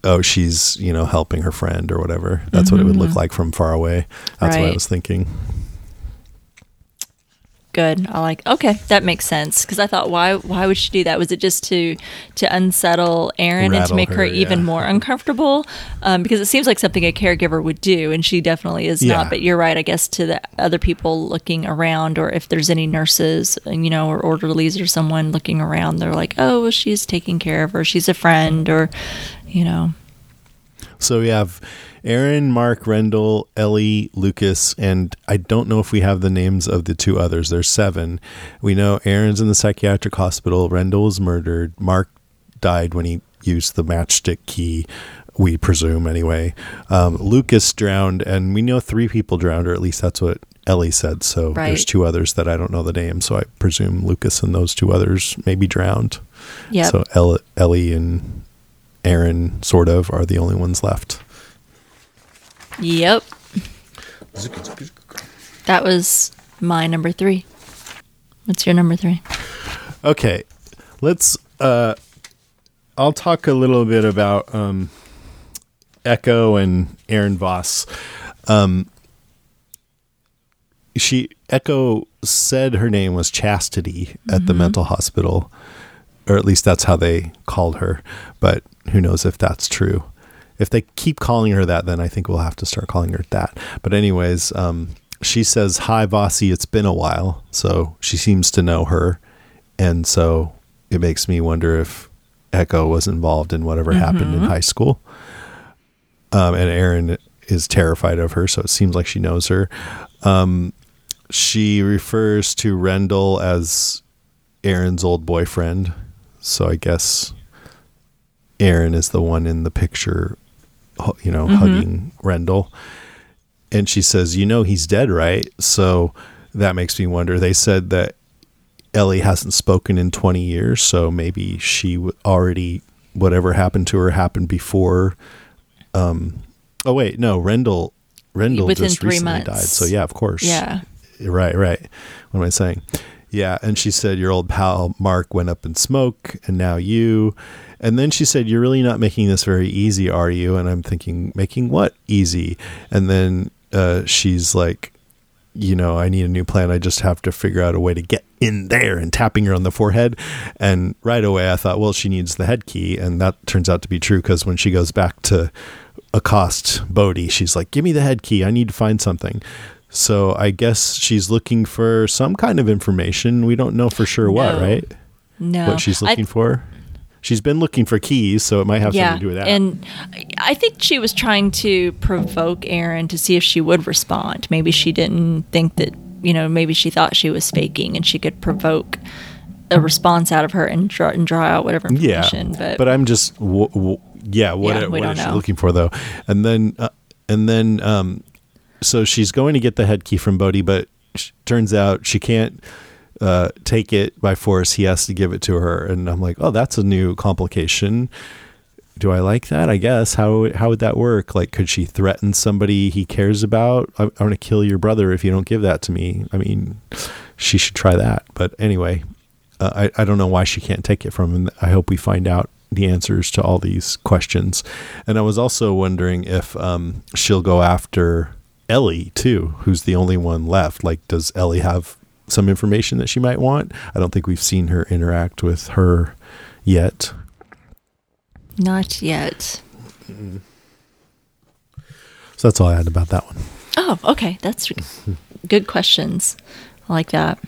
oh, she's you know helping her friend or whatever. That's what it would look like from far away. That's what I Mm-hmm. Was thinking. Good. I like. Okay, that makes sense. Because I thought, why? Why would she do that? Was it just to to unsettle Erin and to make her, her, even yeah. more uncomfortable? Um, because it seems like something a caregiver would do, and she definitely is Yeah. not. But you're right. I guess to the other people looking around, or if there's any nurses, you know, or orderlies or someone looking around, they're like, oh, well, she's taking care of her. She's a friend, or you know. So we have Erin, Mark, Rendell, Ellie, Lucas, and I don't know if we have the names of the two others. There's seven. We know Erin's in the psychiatric hospital. Rendell was murdered. Mark died when he used the matchstick key. We presume anyway. Um, Lucas drowned, and we know three people drowned, or at least that's what Ellie said. So there's two others that I don't know the name. So I presume Lucas and those two others maybe drowned. Yep. So Ellie and Erin sort of are the only ones left. Yep. That was my number three. What's your number three? Okay, let's. Uh, I'll talk a little bit about um, Echo and Erin Voss. Um, she Echo said her name was Chastity at the mental hospital, or at least that's how they called her. But who knows if that's true? If they keep calling her that, then I think we'll have to start calling her that. But anyways, um, she says, "Hi, Vossi. It's been a while." So she seems to know her, and so it makes me wonder if Echo was involved in whatever happened in high school. Um, and Erin is terrified of her, so it seems like she knows her. Um, she refers to Rendell as Erin's old boyfriend, so I guess Erin is the one in the picture, you know, hugging Rendell. And she says, "You know, he's dead, right?" So that makes me wonder. They said that Ellie hasn't spoken in 20 years, so maybe she w- already whatever happened to her happened before. Um, oh wait, no, Rendell, Rendell Within just three recently months. died. So yeah, of course. Yeah. Right, right. What am I saying? Yeah, and she said your old pal Mark went up in smoke, and now you. And then she said, "You're really not making this very easy, are you?" And I'm thinking, making what easy? And then uh, she's like, you know, I need a new plan. I just have to figure out a way to get in there and tapping her on the forehead. And right away, I thought, well, she needs the head key. And that turns out to be true because when she goes back to accost Bode, she's like, give me the head key. I need to find something. So I guess she's looking for some kind of information. We don't know for sure what, No. right? No, What she's I- looking for. She's been looking for keys, so it might have yeah, something to do with that. and I think she was trying to provoke Erin to see if she would respond. Maybe she didn't think that you know. Maybe she thought she was faking, and she could provoke a response out of her and draw and draw out whatever yeah, but, but I'm just w- w- yeah. What, Yeah, what is don't she looking for though? And then uh, and then um, so she's going to get the head key from Bode, but sh- turns out she can't uh, take it by force. He has to give it to her, and I'm like, oh, that's a new complication. Do I like that? I guess. How how would that work? Like, could she threaten somebody he cares about? I'm going to kill your brother if you don't give that to me. I mean, she should try that. But anyway, uh, I I don't know why she can't take it from him. I hope we find out the answers to all these questions. And I was also wondering if um, she'll go after Ellie too, who's the only one left. Like, does Ellie have some information that she might want? I don't think we've seen her interact with her yet. not yet. So that's all I had about that one. Oh, okay. That's good questions. I like that.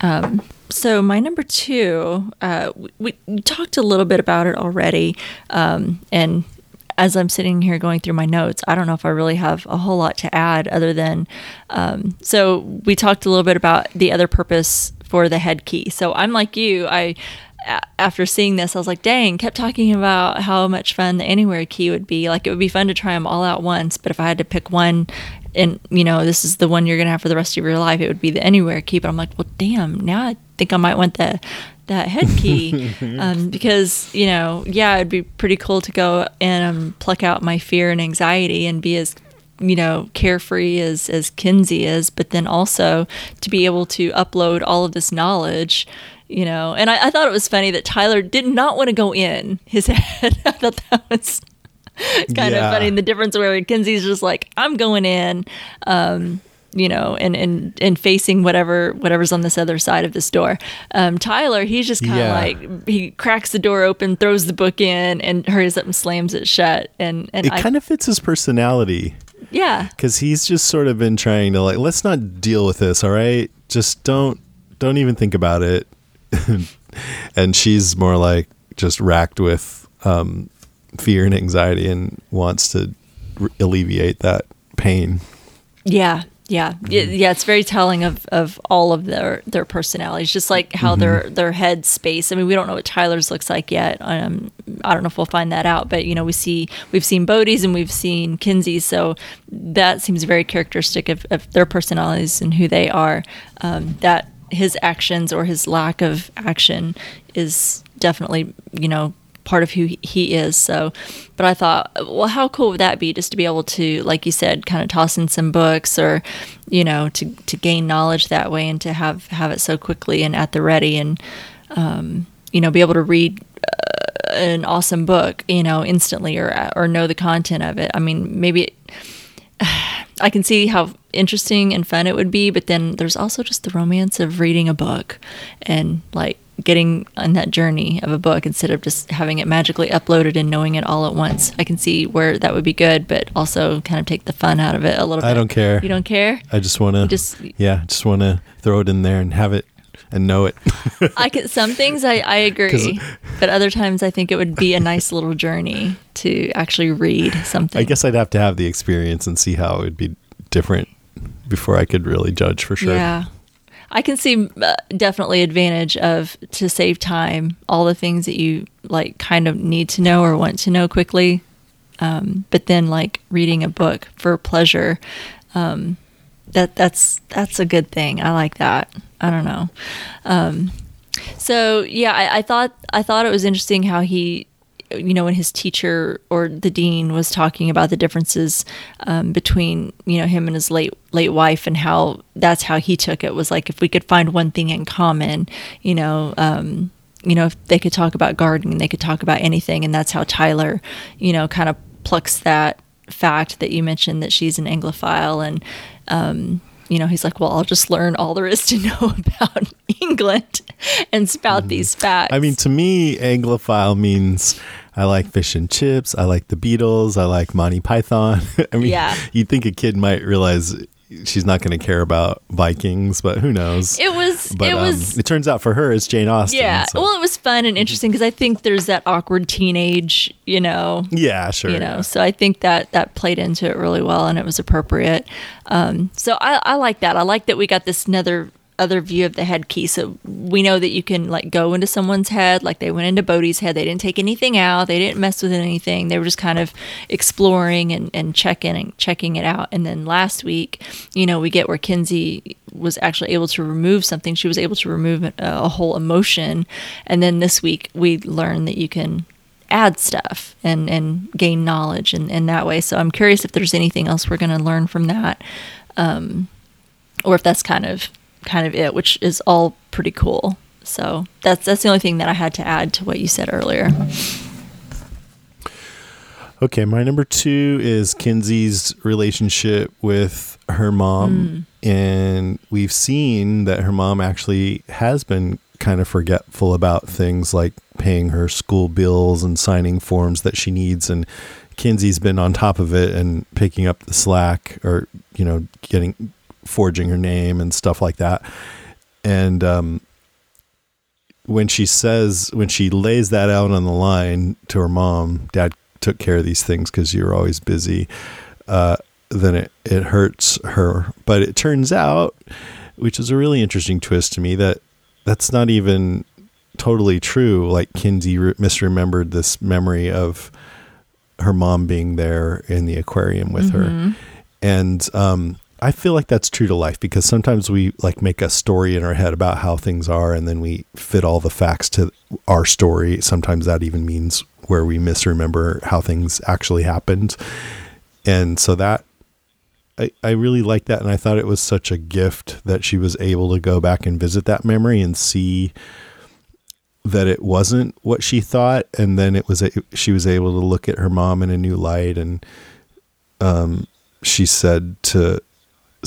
Um, so my number two, uh, we, we talked a little bit about it already, um, and as I'm sitting here going through my notes, I don't know if I really have a whole lot to add other than um, so we talked a little bit about the other purpose for the head key. So I'm like you, I after seeing this, I was like, dang, kept talking about how much fun the anywhere key would be. Like it would be fun to try them all out once, but if I had to pick one and you know, this is the one you're gonna have for the rest of your life, it would be the anywhere key. But I'm like, well damn, now I think I might want the that head key. um, because, you know, yeah, it'd be pretty cool to go and um, pluck out my fear and anxiety and be as you know carefree as as Kinsey is, but then also to be able to upload all of this knowledge, you know. And I, I thought it was funny that Tyler did not want to go in his head. I thought that was kind Yeah. of funny. And the difference where Kinsey's just like, I'm going in, um, you know, and, and and facing whatever whatever's on this other side of this door. Um, Tyler, he's just kind of Yeah. like he cracks the door open, throws the book in, and hurries up and slams it shut. And and It kind of fits his personality. yeah, because he's just sort of been trying to like let's not deal with this all right just don't don't even think about it and she's more like just racked with um, fear and anxiety and wants to alleviate that pain Yeah, yeah, Mm-hmm. Yeah. It's very telling of, of all of their their personalities, just like how Mm-hmm. their their head space. I mean, we don't know what Tyler's looks like yet. Um, I don't know if we'll find that out, but you know, we see we've seen Bode's and we've seen Kinsey's, so that seems very characteristic of, of their personalities and who they are. Um, that his actions or his lack of action is definitely you know part of who he- is. So, but I thought, well, how cool would that be just to be able to, like you said, kind of toss in some books or, you know, to, to gain knowledge that way and to have, have it so quickly and at the ready and, um, you know, be able to read uh, an awesome book, you know, instantly or, or know the content of it. I mean, maybe it, I can see how interesting and fun it would be, but then there's also just the romance of reading a book and like getting on that journey of a book instead of just having it magically uploaded and knowing it all at once. I can see where that would be good, but also kind of take the fun out of it a little bit. i don't care You don't care? i just want to just- yeah just want to throw it in there and have it and know it I can some things I, I agree, but other times I think it would be a nice little journey to actually read something. i guess i'd have to have the experience and see how it would be different before i could really judge for sure Yeah. I can see uh, definitely advantage of to save time, all the things that you like kind of need to know or want to know quickly. Um, but then like reading a book for pleasure, um, that that's that's a good thing. I like that. I don't know. Um, so yeah, I, I thought I thought it was interesting how he, you know, when his teacher or the dean was talking about the differences um, between you know him and his late late wife and how that's how he took it was like if we could find one thing in common, you know. Um, you know, if they could talk about gardening, they could talk about anything, and that's how Tyler, you know, kind of plucks that fact that you mentioned that she's an Anglophile and um, you know, he's like, well, I'll just learn all there is to know about England and spout Mm-hmm. these facts. I mean, to me, Anglophile means I like fish and chips. I like the Beatles. I like Monty Python. I mean, Yeah. you'd think a kid might realize she's not going to care about Vikings, but who knows? it was, but it um, was, it turns out for her, it's Jane Austen. yeah. so- Well, it was fun and interesting because I think there's that awkward teenage, you know, yeah, sure. you know yeah. so i think that that played into it really well and it was appropriate um, so I, I like that i like that we got this another other view of the head key. So we know that you can like go into someone's head like they went into bode's head. They didn't take anything out. They didn't mess with anything. They were just kind of exploring and, and checking and checking it out. And then last week you know we get where kinsey was actually able to remove something. She was able to remove a, a whole emotion. And then this week we learned that you can add stuff and and gain knowledge in, in that way. So I'm curious if there's anything else we're going to learn from that, um, or if that's kind of kind of it, which is all pretty cool. So that's that's the only thing that I had to add to what you said earlier. Okay, my number two is Kinsey's relationship with her mom. Hmm. And we've seen that her mom actually has been kind of forgetful about things like paying her school bills and signing forms that she needs. And Kinsey's been on top of it and picking up the slack or, you know, getting, forging her name and stuff like that. And, um, when she says when she lays that out on the line to her mom dad took care of these things because you're always busy uh, then it, it hurts her. But it turns out which is a really interesting twist to me that that's not even totally true. Like kinsey re- misremembered this memory of her mom being there in the aquarium with her. And um, i feel like that's true to life because sometimes we like make a story in our head about how things are and then we fit all the facts to our story. Sometimes that even means where we misremember how things actually happened. And so that I, I really like that and i thought it was such a gift that she was able to go back and visit that memory and see that it wasn't what she thought. And then it was a, she was able to look at her mom in a new light and um she said to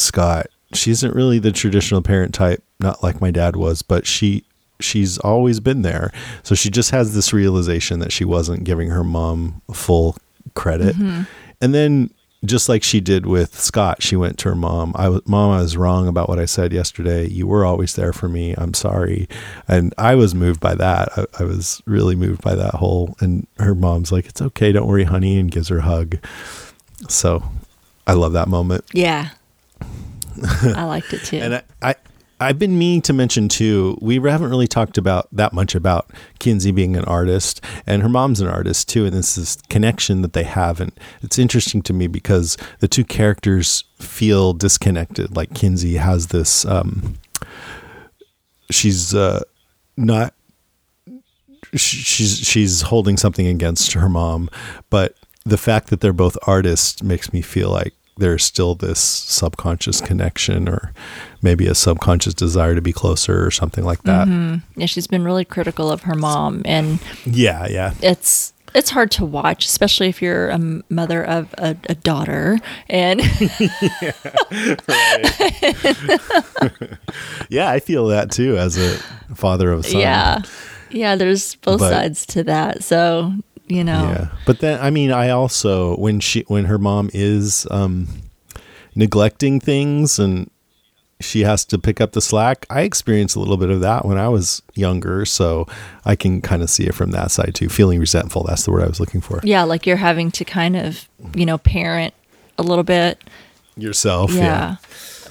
Scott she isn't really the traditional parent type not like my dad was but she she's always been there so she just has this realization that she wasn't giving her mom full credit mm-hmm. and then just like she did with Scott, she went to her mom. I was, mom, I was wrong about what I said yesterday. You were always there for me. I'm sorry. And I was moved by that. I, I was really moved by that whole, and her mom's like, it's okay. Don't worry, honey. And gives her a hug. So I love that moment. Yeah, I liked it too. And I, I, I've been meaning to mention too. We haven't really talked about that much about Kinsey being an artist, and her mom's an artist too. And this is connection that they have, and it's interesting to me because the two characters feel disconnected. Like Kinsey has this, um, she's uh, not. She's she's holding something against her mom, but the fact that they're both artists makes me feel like there's still this subconscious connection or maybe a subconscious desire to be closer or something like that. Mm-hmm. yeah, she's been really critical of her mom, and Yeah, yeah. it's it's hard to watch, especially if you're a mother of a, a daughter. And Yeah, I feel that too as a father of a son. yeah, yeah, there's both But- sides to that. So you know, Yeah. But then I mean I also when she when her mom is um neglecting things and she has to pick up the slack. I experienced a little bit of that when I was younger, so I can kind of see it from that side too. Feeling resentful, that's the word I was looking for. yeah, like you're having to kind of you know parent a little bit, Yourself, yeah, yeah.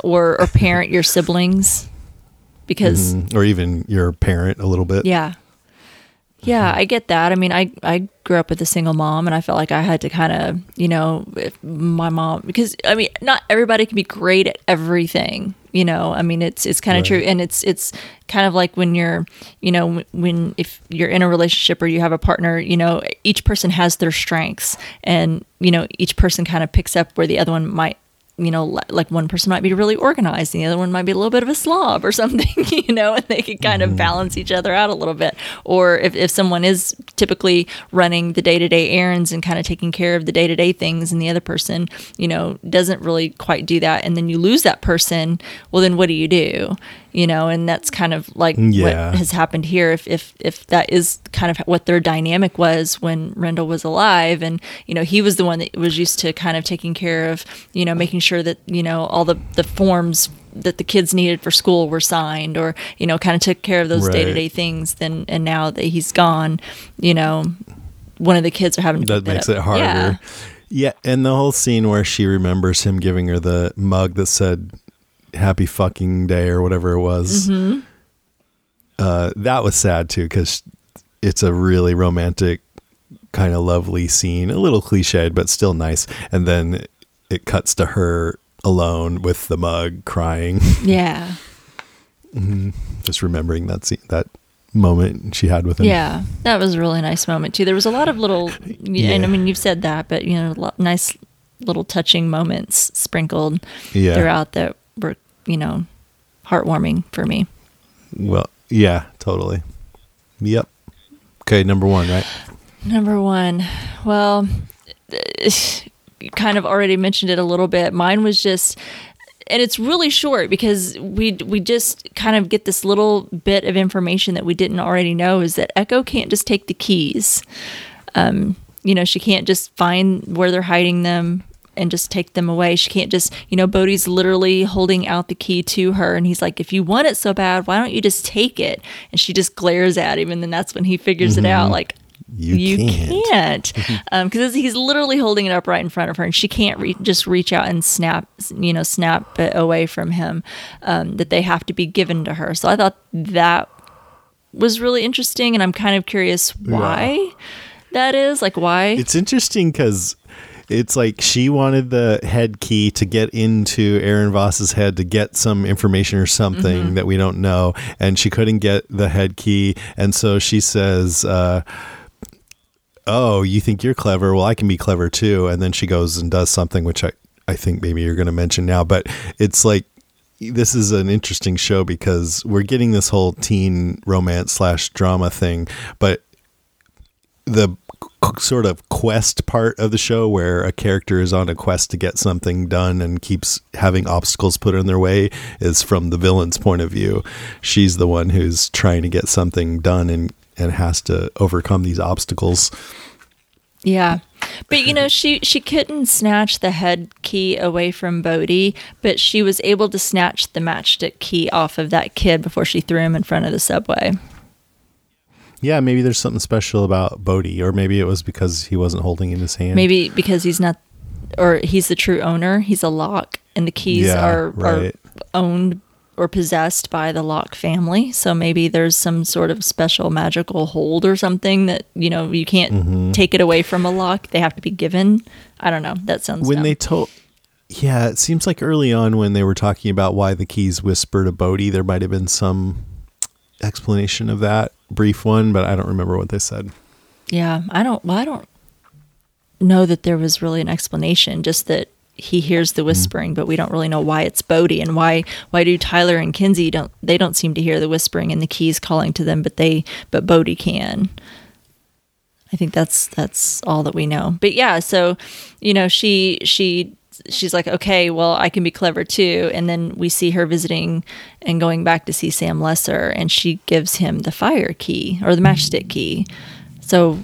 or or parent your siblings because Mhm. Or even your parent a little bit. Yeah. Yeah, mm-hmm. I get that. I mean, I I grew up with a single mom, and I felt like I had to kind of, you know, if my mom because I mean, not everybody can be great at everything. You know, I mean, it's it's kind of Right. true, and it's it's kind of like when you're, you know, when if you're in a relationship or you have a partner, you know, each person has their strengths, and you know, each person kind of picks up where the other one might you know, like one person might be really organized, and the other one might be a little bit of a slob or something, you know, and they could kind of mm-hmm. balance each other out a little bit. Or if, if someone is typically running the day to day errands and kind of taking care of the day to day things, and the other person, you know, doesn't really quite do that, and then you lose that person, well, then what do you do? You know, and that's kind of like Yeah. what has happened here. If if if that is kind of what their dynamic was when Rendell was alive, and you know he was the one that was used to kind of taking care of, you know, making sure that you know all the the forms that the kids needed for school were signed, or you know, kind of took care of those Right. day to day things. Then and now that he's gone, you know, one of the kids are having to that makes it harder. Yeah. Yeah. and the whole scene where she remembers him giving her the mug that said "Happy fucking day" or whatever it was. Mm-hmm. Uh, that was sad too because it's a really romantic, kind of lovely scene. A little cliched, but still nice. And then it cuts to her alone with the mug, crying, Yeah. just remembering that scene, that moment she had with him. Yeah, that was a really nice moment too. There was a lot of little, yeah. and I mean, you've said that, but you know, nice little touching moments sprinkled Yeah. throughout that were, you know, heartwarming for me. Well, yeah, totally. Yep. Okay, number one, right? Number one, well, you kind of already mentioned it a little bit. Mine was just, and it's really short because we we just kind of get this little bit of information that we didn't already know is that Echo can't just take the keys. Um, you know, she can't just find where they're hiding them and just take them away. She can't just, you know, Bode's literally holding out the key to her and he's like, if you want it so bad, why don't you just take it? And she just glares at him and then that's when he figures it out mm-hmm. like, You can't. can't, mm-hmm. um, because he's literally holding it up right in front of her, and she can't re- just reach out and snap, you know, snap it away from him. Um, that they have to be given to her. So I thought that was really interesting, and I'm kind of curious why that is. Like why? It's interesting because it's like she wanted the head key to get into Erin Voss's head to get some information or something Mm-hmm. that we don't know, and she couldn't get the head key, and so she says. Uh, Oh, you think you're clever? Well, I can be clever too. And then she goes and does something, which I, I think maybe you're going to mention now. But it's like this is an interesting show because we're getting this whole teen romance slash drama thing, but the sort of quest part of the show where a character is on a quest to get something done and keeps having obstacles put in their way is from the villain's point of view. She's the one who's trying to get something done and and has to overcome these obstacles. Yeah. But you know, she she couldn't snatch the head key away from Bode, but she was able to snatch the matchstick key off of that kid before she threw him in front of the subway. Yeah, maybe there's something special about Bode, or maybe it was because he wasn't holding in his hand. Maybe because he's not or he's the true owner, he's a lock and the keys Yeah, are right. are owned or possessed by the Locke family. So maybe there's some sort of special magical hold or something that, you know, you can't Mm-hmm. take it away from a lock. They have to be given. I don't know. That sounds when dumb. they told yeah it seems like early on when they were talking about why the keys whisper to bode there might have been some explanation of that brief one but i don't remember what they said Yeah, I don't. Well, I don't know that there was really an explanation. Just that he hears the mm-hmm. whispering, but we don't really know why it's Bode and why why do Tyler and Kinsey don't they don't seem to hear the whispering and the keys calling to them, but they but Bode can. I think that's that's all that we know. But yeah, so you know she she she's like okay well i can be clever too and then we see her visiting and going back to see sam lesser and she gives him the fire key or the matchstick key so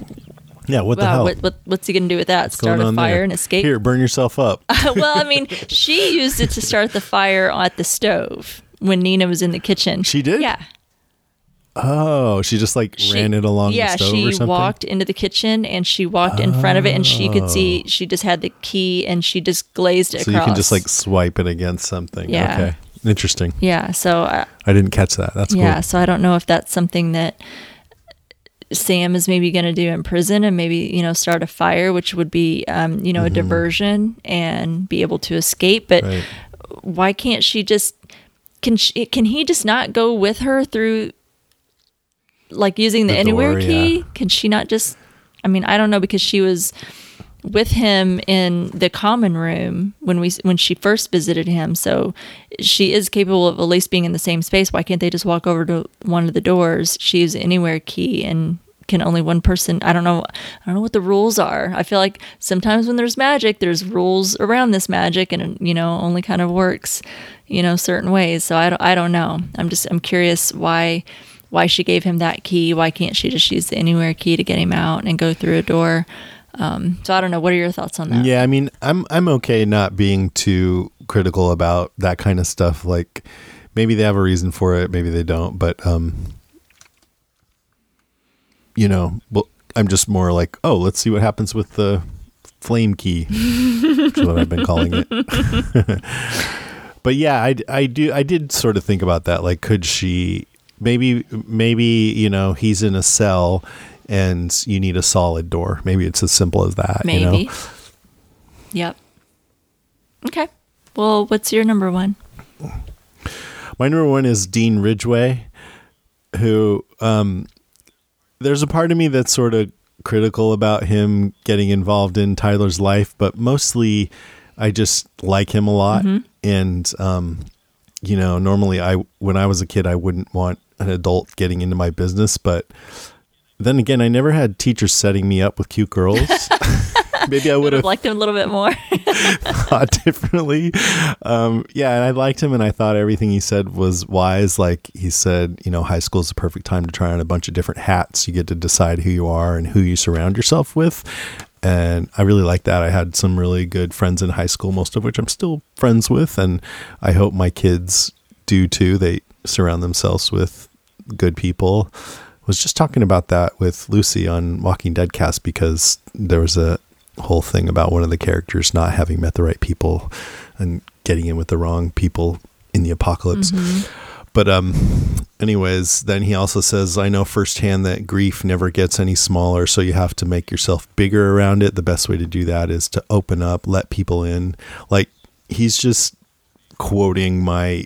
yeah what the Wow, hell what, what, what's he going to do with that? What's Start a fire there? and escape? here burn yourself up well, I mean, she used it to start the fire at the stove when Nina was in the kitchen. She did? Yeah. Oh she just like She- ran it along yeah, the stove she or something walked into the kitchen and she walked in front of it and she could see Oh. she just had the key and she just glazed it so across. you can just like swipe it against something Yeah. okay interesting Yeah, so uh, i didn't catch that that's yeah, cool so I don't know if that's something that Sam is maybe going to do in prison and maybe, you know, start a fire, which would be, um, you know, a diversion and be able to escape. But Right. why can't she just, can she, can he just not go with her through like using the, The anywhere door, key? yeah. Can she not just, I mean, I don't know because she was, with him in the common room when we when she first visited him. So she is capable of at least being in the same space. Why can't they just walk over to one of the doors? She's anywhere key and can only one person I don't know I don't know what the rules are. I feel like sometimes when there's magic, there's rules around this magic and you know, only kind of works, you know, certain ways. So I don't I don't know. I'm just I'm curious why why she gave him that key. Why can't she just use the anywhere key to get him out and go through a door? Um, so I don't know. What are your thoughts on that? Yeah, I mean, I'm I'm okay not being too critical about that kind of stuff. Like maybe they have a reason for it, maybe they don't, but um you know, well, I'm just more like, oh, let's see what happens with the flame key, which is what I've been calling it. but yeah, I, I do I did sort of think about that. Like, could she maybe maybe you know he's in a cell and you need a solid door. Maybe it's as simple as that. Maybe. You know? Yep. Okay. Well, what's your number one? My number one is Dean Ridgeway, who um, there's a part of me that's sort of critical about him getting involved in Tyler's life, but mostly I just like him a lot. Mm-hmm. And, um, you know, normally I, when I was a kid, I wouldn't want an adult getting into my business, but then again, I never had teachers setting me up with cute girls. Maybe I would have liked him a little bit more. thought differently. Um, yeah, and I liked him, and I thought everything he said was wise. Like he said, you know, high school is the perfect time to try on a bunch of different hats. You get to decide who you are and who you surround yourself with. And I really like that. I had some really good friends in high school, most of which I'm still friends with, and I hope my kids do too. They surround themselves with good people. Was just talking about that with Lucy on Walking Dead cast because there was a whole thing about one of the characters not having met the right people and getting in with the wrong people in the apocalypse. But um anyways, then he also says I know firsthand that grief never gets any smaller, so you have to make yourself bigger around it. The best way to do that is to open up, let people in. Like he's just quoting my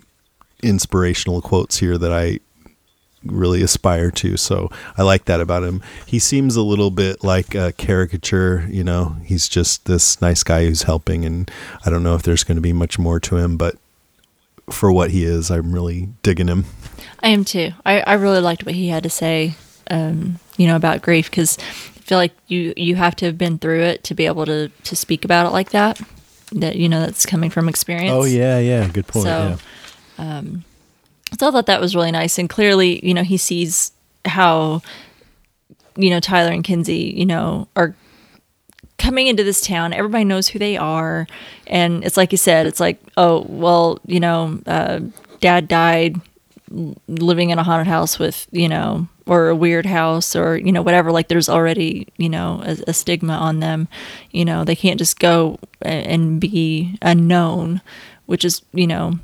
inspirational quotes here that I really aspire to. So I like that about him. He seems a little bit like a caricature, you know, he's just this nice guy who's helping. And I don't know if there's going to be much more to him, but for what he is, I'm really digging him. I am too. I, I really liked what he had to say, um, you know, about grief because I feel like you you have to have been through it to be able to to speak about it like that. That you know that's coming from experience. Oh, yeah, yeah. Good point. So, yeah. So I thought that was really nice, and clearly, you know, he sees how, you know, Tyler and Kinsey, you know, are coming into this town. Everybody knows who they are, and it's like you said, it's like, oh, well, you know, uh, Dad died living in a haunted house with, you know, or a weird house, or you know, whatever. Like, there's already, you know, a, a stigma on them. You know, they can't just go and be unknown, which is, you know,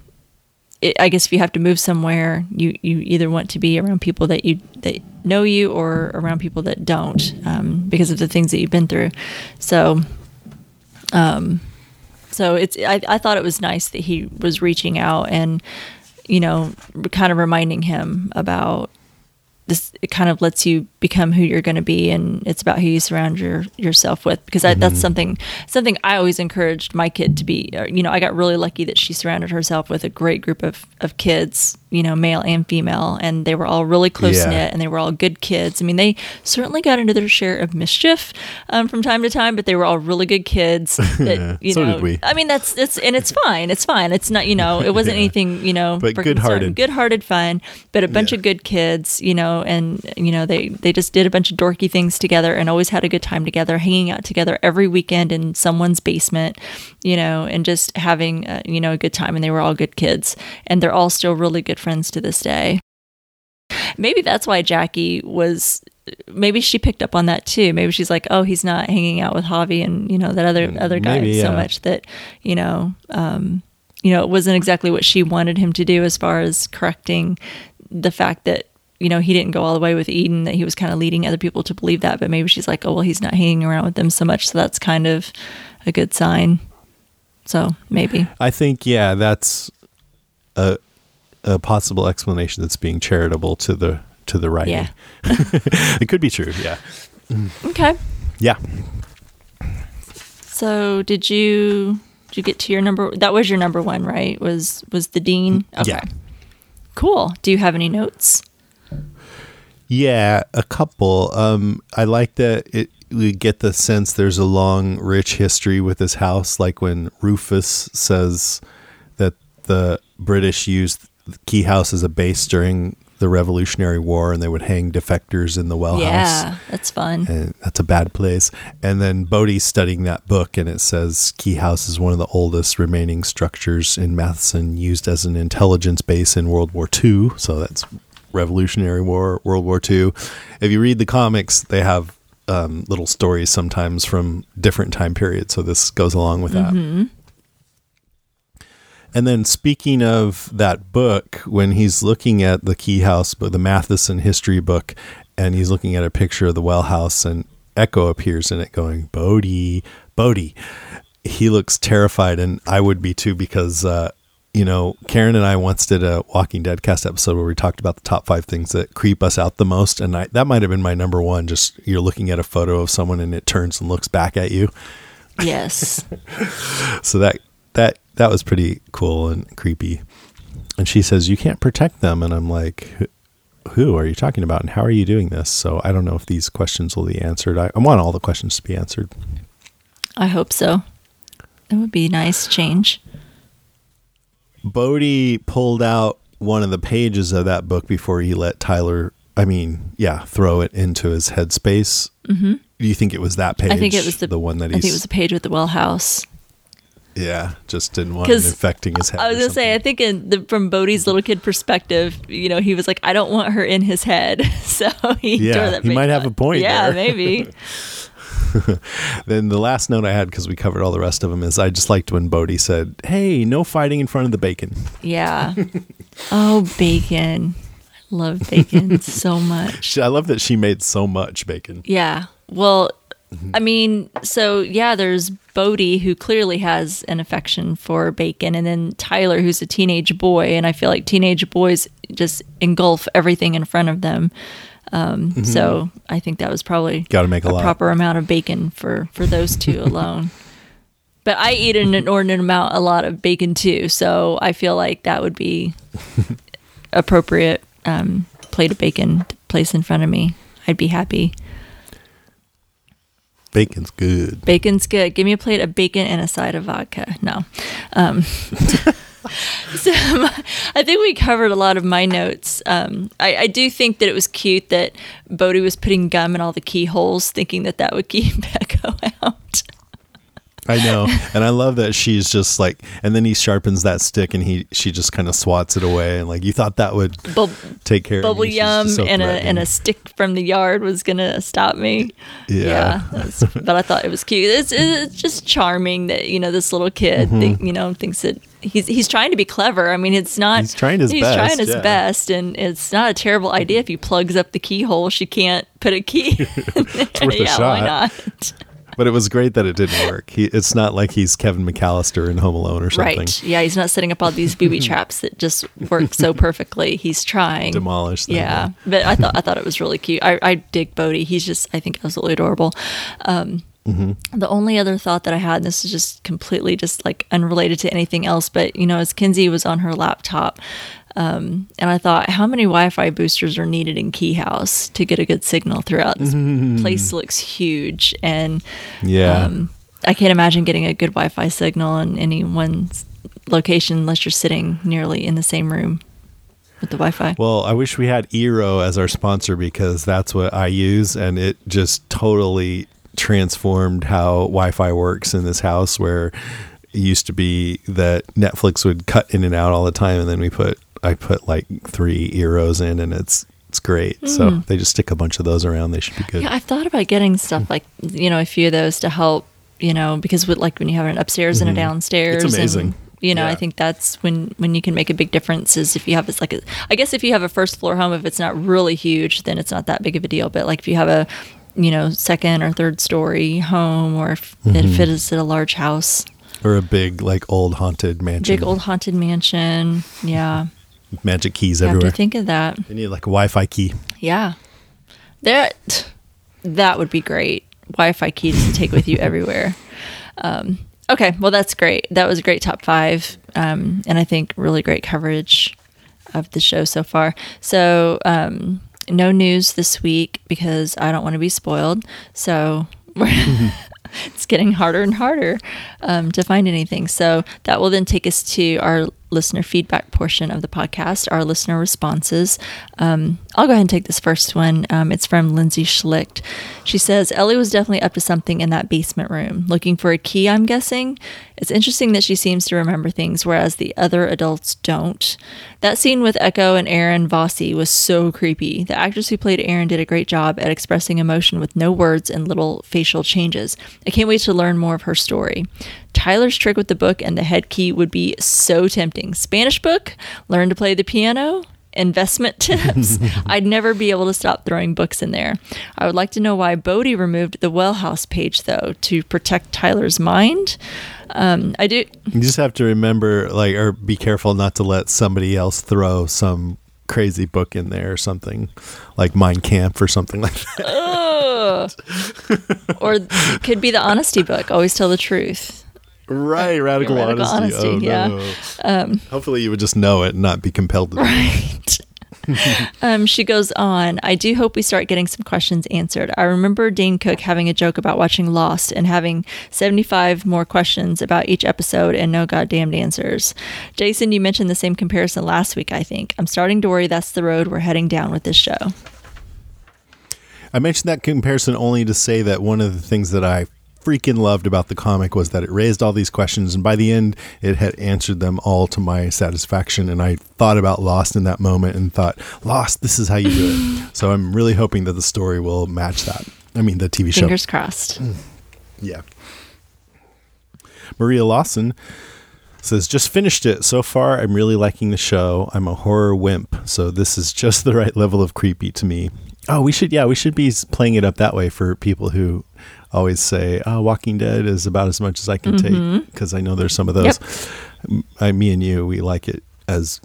it, I guess if you have to move somewhere, you, you either want to be around people that you that know you or around people that don't, um, because of the things that you've been through. So, um, so it's I, I thought it was nice that he was reaching out and, you know, kind of reminding him about this. It kind of lets you become who you're going to be, and it's about who you surround your yourself with. Because I, that's mm-hmm. something something I always encouraged my kid to be. You know, I got really lucky that she surrounded herself with a great group of of kids. You know, male and female, and they were all really close knit, Yeah. and they were all good kids. I mean, they certainly got into their share of mischief um, from time to time, but they were all really good kids. That, you So know, did we. I mean, that's it's and it's fine. It's fine. It's not you know, it wasn't Yeah. anything you know, But good-hearted. good-hearted fun, but a bunch Yeah. of good kids, you know, and you know they they just did a bunch of dorky things together and always had a good time together, hanging out together every weekend in someone's basement, you know, and just having uh, you know a good time. And they were all good kids, and they're all still really good friends to this day. Maybe that's why Jackie was. Maybe she picked up on that too. Maybe she's like, "Oh, he's not hanging out with Javi and you know that other other guy Maybe, so much that you know, um, you know, it wasn't exactly what she wanted him to do as far as correcting the fact that you know he didn't go all the way with Eden. That he was kind of leading other people to believe that. But maybe she's like, "Oh, well, he's not hanging around with them so much, so that's kind of a good sign." So maybe. I think, yeah, that's a, a possible explanation that's being charitable to the to the writing. Yeah. it could be true. Yeah. Okay. Yeah. So did you did you get to your number? That was your number one, right? Was was the dean? Yeah. Cool. Do you have any notes? Yeah, a couple. Um, I like that it. We get the sense there's a long, rich history with this house. Like when Rufus says that the British used Key House as a base during the Revolutionary War, and they would hang defectors in the well house. Yeah, that's fun. and that's a bad place. And then Bode's studying that book, and it says Key House is one of the oldest remaining structures in Matheson, used as an intelligence base in World War II. So that's Revolutionary War, World War II. If you read the comics, they have um, little stories sometimes from different time periods. So this goes along with that. And then speaking of that book, when he's looking at the Key House, but the Matheson history book, and he's looking at a picture of the well house, and Echo appears in it, going Bode, Bode. He looks terrified, and I would be too because uh, you know Karen and I once did a Walking Dead cast episode where we talked about the top five things that creep us out the most, and I, that might have been my number one. Just you're looking at a photo of someone and it turns and looks back at you Yes. so that that that was pretty cool and creepy and she says you can't protect them and i'm like "Who- are you talking about and how are you doing this so i don't know if these questions will be answered i, I want all the questions to be answered I hope so. That would be a nice change. bode pulled out one of the pages of that book before he let tyler i mean yeah throw it into his headspace mm-hmm. do you think it was that page I think it was the, the one that I think it was the page with the well house. Yeah just didn't want it infecting his head I was gonna say, I think in the, from Bode's little kid perspective, you know, he was like, I don't want her in his head, so he Yeah, tore that he might have a point Yeah, there. maybe. Then the last note I had because we covered all the rest of them is I just liked when Bodhi said, "Hey, no fighting in front of the bacon." Yeah. oh, bacon. I love bacon so much. I love that she made so much bacon. Yeah. Well, I mean, so yeah, there's Bode who clearly has an affection for bacon, and then Tyler who's a teenage boy, and I feel like teenage boys just engulf everything in front of them. Um, So I think that was probably Got to make a, a proper amount of bacon for for those two alone. But I eat an inordinate amount, a lot of bacon too. So I feel like that would be appropriate um, plate of bacon to place in front of me. I'd be happy. Bacon's good. Bacon's good. Give me a plate of bacon and a side of vodka. No. Um, so I think we covered a lot of my notes. Um, I, I do think that it was cute that Bode was putting gum in all the keyholes, thinking that that would keep Echo out. I know, and I love that she's just like, and then he sharpens that stick, and he she just kind of swats it away, and like you thought that would Bub- take care bubble of yum so and a and a stick from the yard was gonna stop me. Yeah. that's- but I thought it was cute. It's, it's just charming that you know this little kid, Mm-hmm. think, you know, thinks that he's he's trying to be clever. I mean, it's not. He's trying his he's best, trying his yeah. best, and it's not a terrible idea if he plugs up the keyhole. She can't put a key. yeah, why not? But it was great that it didn't work. He, it's not like he's Kevin McAllister in Home Alone or something. Right? Yeah, he's not setting up all these booby traps that just work so perfectly. He's trying. Demolish them. Yeah, but I thought I thought it was really cute. I, I dig Bode. He's just I think absolutely adorable. Um, The only other thought that I had, and this is just completely just like unrelated to anything else, but you know, as Kinsey was on her laptop, um, and I thought, how many Wi-Fi boosters are needed in Key House to get a good signal throughout? This place looks huge, and Yeah. um, I can't imagine getting a good Wi-Fi signal in any one location unless you're sitting nearly in the same room with the Wi-Fi. Well, I wish we had Eero as our sponsor because that's what I use, and it just totally transformed how Wi-Fi works in this house. Where it used to be that Netflix would cut in and out all the time, and then we put I put like three Eeros in, and it's it's great. So they just stick a bunch of those around. They should be good. Hmm. Yeah, I've thought about getting stuff like you know a few of those to help. You know, because with like when you have an upstairs and a downstairs, Mm-hmm. It's amazing. And, you know, Yeah. I think that's when when you can make a big difference. Is if you have it's like a, I guess if you have a first floor home, if it's not really huge, then it's not that big of a deal. But like if you have a you know second or third story home, or if Mm-hmm. if it is at a large house, Or a big like old haunted mansion, big old haunted mansion, yeah, magic keys you have everywhere. to think of that. you need like a Wi-Fi key. Yeah. That that would be great. Wi-Fi keys to take with you everywhere. Um, okay, well, that's great. That was a great top five. Um, and I think really great coverage of the show so far. So, um, no news this week because I don't want to be spoiled. So, it's getting harder and harder um, to find anything. So, that will then take us to our listener feedback portion of the podcast, our listener responses. Um, I'll go ahead and take this first one. Um, it's from Lindsay Schlicht. She says Ellie was definitely up to something in that basement room, looking for a key, I'm guessing. It's interesting that she seems to remember things, whereas the other adults don't. That scene with Echo and Erin Vossi was so creepy. The actress who played Erin did a great job at expressing emotion with no words and little facial changes. I can't wait to learn more of her story. Tyler's trick with the book and the head key would be so tempting. Spanish book, learn to play the piano, investment tips. I'd never be able to stop throwing books in there. I would like to know why Bode removed the well house page though to protect Tyler's mind. Um, I do. You just have to remember, like, or be careful not to let somebody else throw some crazy book in there or something, like Mein Kampf or something like that. or it could be the honesty book. Always tell the truth. Right, radical, Radical honesty. honesty, oh, yeah. no. Hopefully, you would just know it and not be compelled to. Right. um, she goes on, I do hope we start getting some questions answered. I remember Dane Cook having a joke about watching Lost and having 75 more questions about each episode and no goddamn answers. Jason, you mentioned the same comparison last week, I think. I'm starting to worry that's the road we're heading down with this show. I mentioned that comparison only to say that one of the things that I freaking loved about the comic was that it raised all these questions, and by the end, it had answered them all to my satisfaction. And I thought about Lost in that moment and thought, Lost, this is how you do it. so I'm really hoping that the story will match that. I mean, the TV show. Fingers crossed. Mm. Yeah. Maria Lawson says, just finished it. So far, I'm really liking the show. I'm a horror wimp, so this is just the right level of creepy to me. Oh, we should, yeah, we should be playing it up that way for people who always say, oh, Walking Dead is about as much as I can take, because I know there's some of those. M- I, me and you, we like it as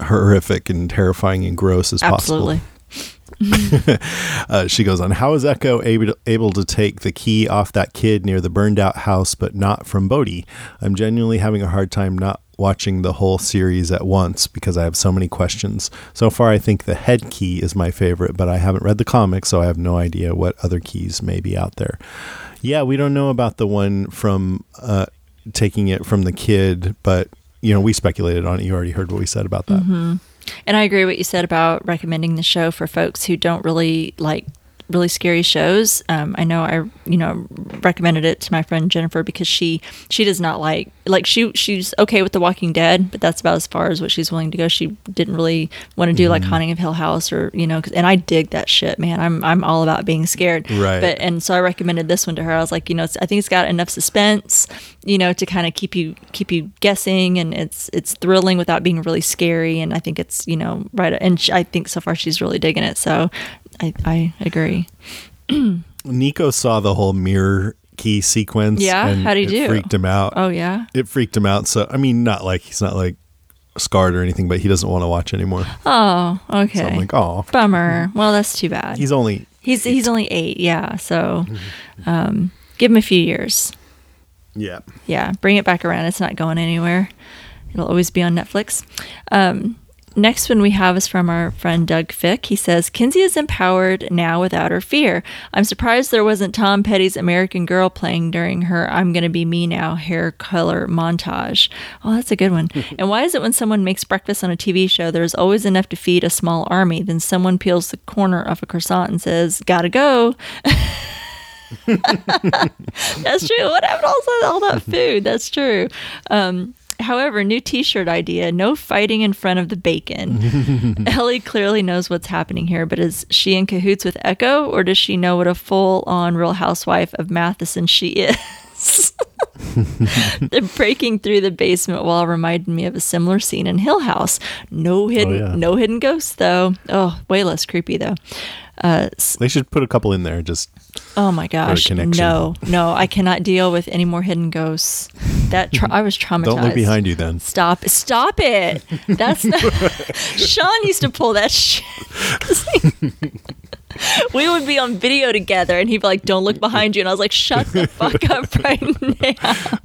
horrific and terrifying and gross as possible. Uh, she goes on, How is Echo able, able to take the key off that kid near the burned out house, but not from Bode? I'm genuinely having a hard time not watching the whole series at once because I have so many questions. So far, I think the head key is my favorite, but I haven't read the comic, so I have no idea what other keys may be out there. Yeah, we don't know about the one from uh, taking it from the kid, but you know, we speculated on it. You already heard what we said about that. And I agree with what you said about recommending the show for folks who don't really like really scary shows. Um, I know I you know recommended it to my friend Jennifer because she she does not like like she she's okay with The Walking Dead, but that's about as far as what she's willing to go. She didn't really want to do like Haunting of Hill House or you know, 'cause- and I dig that shit, man. I'm I'm all about being scared, Right. But and so I recommended this one to her. I was like, you know, it's, I think it's got enough suspense, you know, to kind of keep you keep you guessing, and it's it's thrilling without being really scary. And I think it's you know right. And she, I think so far she's really digging it. So I I agree. Nico saw the whole mirror key sequence. Yeah? and How'd he it do? Freaked him out. Oh yeah. It freaked him out. So I mean, not like he's not like scarred or anything, but he doesn't want to watch anymore. Oh okay. So I'm like, oh, Bummer. Well, that's too bad. he's only He's he's only eight. Yeah. So um, give him a few years. yeah. yeah, bring it back around. It's not going anywhere. It'll always be on Netflix. Um, next one we have is from our friend Doug Fick. He says, Kinsey is empowered now without her fear. I'm surprised there wasn't Tom Petty's American Girl playing during her I'm Gonna Be Me Now hair color montage. Oh, that's a good one. and why is it when someone makes breakfast on a TV show, there's always enough to feed a small army? Then someone peels the corner of a croissant and says, Gotta go. That's true. What happened all, all that food? That's true. Um, however, new T-shirt idea: no fighting in front of the bacon. Ellie clearly knows what's happening here, but is she in cahoots with Echo, or does she know what a full-on Real Housewife of Matheson she is? the breaking through the basement wall reminded me of a similar scene in Hill House. No hidden, oh, yeah. no hidden ghosts though. Oh, way less creepy though. Uh, They should put a couple in there. Just Oh my gosh! No, no, I cannot deal with any more hidden ghosts. That tra- I was traumatized. don't look behind you. Then Stop! Stop it! That's not. Sean used to pull that shit. we would be on video together, and he'd be like, "Don't look behind you," and I was like, "Shut the fuck up right now!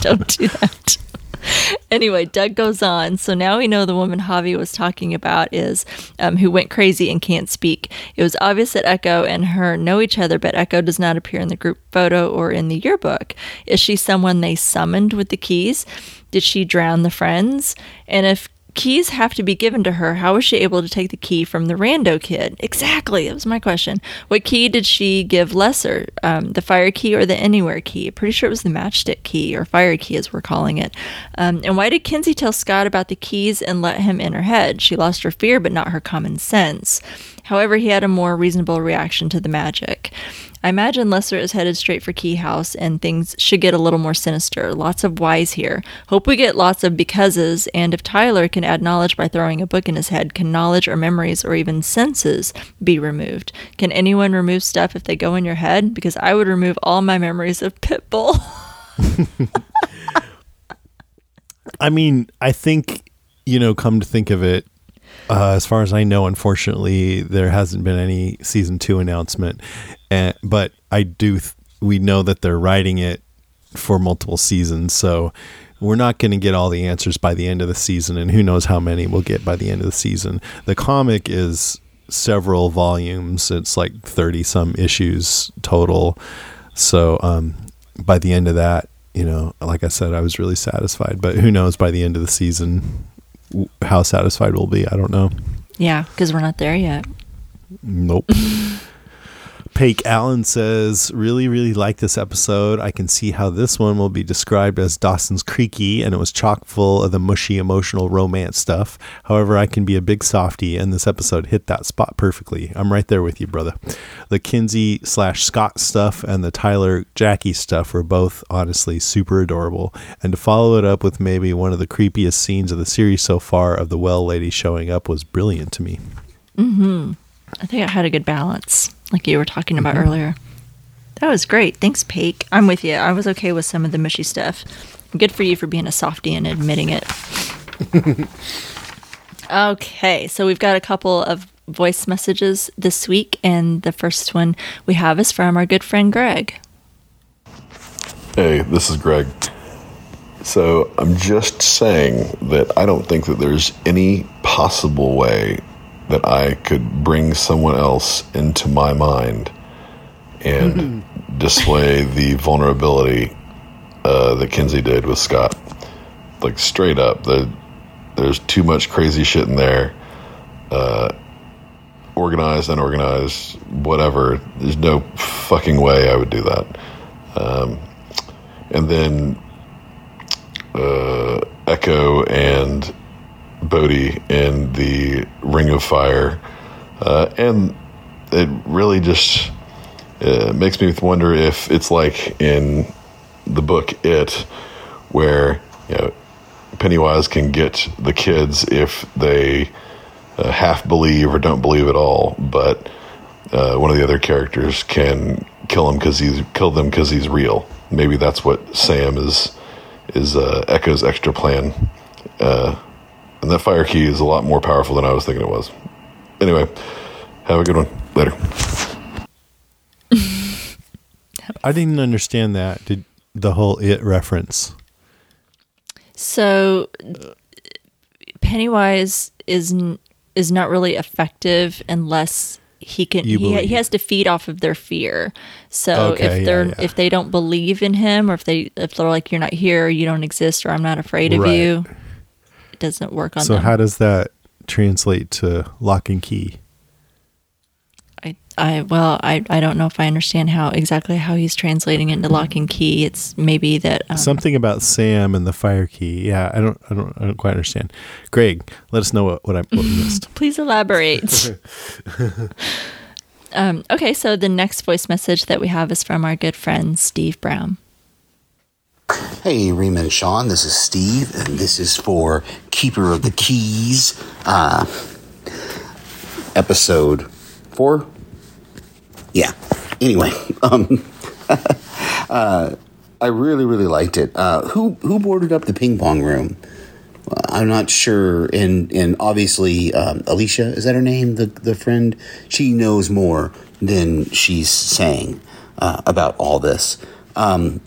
Don't do that." anyway, Doug goes on. So now we know the woman Javi was talking about is um, who went crazy and can't speak. It was obvious that Echo and her know each other, but Echo does not appear in the group photo or in the yearbook. Is she someone they summoned with the keys? Did she drown the friends? And if keys have to be given to her, how was she able to take the key from the rando kid? Exactly, that was my question. What key did she give Lesser? Um, the fire key or the anywhere key? Pretty sure it was the matchstick key or fire key, as we're calling it. Um, and why did Kinsey tell Scott about the keys and let him in her head? She lost her fear, but not her common sense. However, he had a more reasonable reaction to the magic. I imagine Lesser is headed straight for Key House and things should get a little more sinister. Lots of whys here. Hope we get lots of becauses, and if Tyler can add knowledge by throwing a book in his head, can knowledge or memories or even senses be removed? Can anyone remove stuff if they go in your head? Because I would remove all my memories of Pitbull. I mean, I think, you know, come to think of it, uh, as far as I know, unfortunately, there hasn't been any season two announcement. And, but I do, th- we know that they're writing it for multiple seasons. So we're not going to get all the answers by the end of the season. And who knows how many we'll get by the end of the season. The comic is several volumes, it's like 30 some issues total. So um, by the end of that, you know, like I said, I was really satisfied. But who knows by the end of the season how satisfied we'll be? I don't know. yeah, because we're not there yet. Nope. Paik Allen says, really, really like this episode. I can see how this one will be described as Dawson's Creaky, and it was chock full of the mushy, emotional romance stuff. However, I can be a big softy, and this episode hit that spot perfectly. I'm right there with you, brother. The Kinsey slash Scott stuff and the Tyler Jackie stuff were both honestly super adorable. And to follow it up with maybe one of the creepiest scenes of the series so far of the well lady showing up was brilliant to me. Mm hmm. I think I had a good balance, like you were talking about mm-hmm. earlier. That was great. Thanks, Paik. I'm with you. I was okay with some of the mushy stuff. Good for you for being a softie and admitting it. okay, so we've got a couple of voice messages this week, and the first one we have is from our good friend Greg. Hey, this is Greg. So I'm just saying that I don't think that there's any possible way that I could bring someone else into my mind and display the vulnerability uh, that Kinsey did with Scott. Like straight up, the, there's too much crazy shit in there. Uh, organized, unorganized, whatever. There's no fucking way I would do that. Um, and then uh, Echo and Bode in the Ring of Fire, uh, and it really just uh, makes me wonder if it's like in the book It, where you know Pennywise can get the kids if they uh, half believe or don't believe at all, but uh, one of the other characters can kill him because he's kill them because he's real. Maybe that's what Sam is is uh, Echo's extra plan. Uh, and that fire key is a lot more powerful than I was thinking it was. Anyway, have a good one. Later. I didn't understand that. Did the whole it reference? So Pennywise is n- is not really effective unless he can You he, he has to feed off of their fear. So Okay, if they're yeah. if they don't believe in him or if they if they're like you're not here, you don't exist or I'm not afraid of Right. you, doesn't work on So them. how does that translate to Locke and Key? I, I well I, I don't know if I understand how exactly how he's translating it into Locke and Key. It's maybe that um, Something about Sam and the fire key. Yeah, I don't, I don't, I don't quite understand. Greg, let us know what, what I what missed. Please elaborate. um, okay, so the next voice message that we have is from our good friend Steve Brown. Hey, Rima and Sean, this is Steve, and this is for Keeper of the Keys, uh, episode four. Yeah. Anyway, um, uh, I really, really liked it. Uh, who who boarded up the ping pong room? I'm not sure, and and obviously um, Alicia is that her name? The the friend she knows more than she's saying uh, about all this. Um,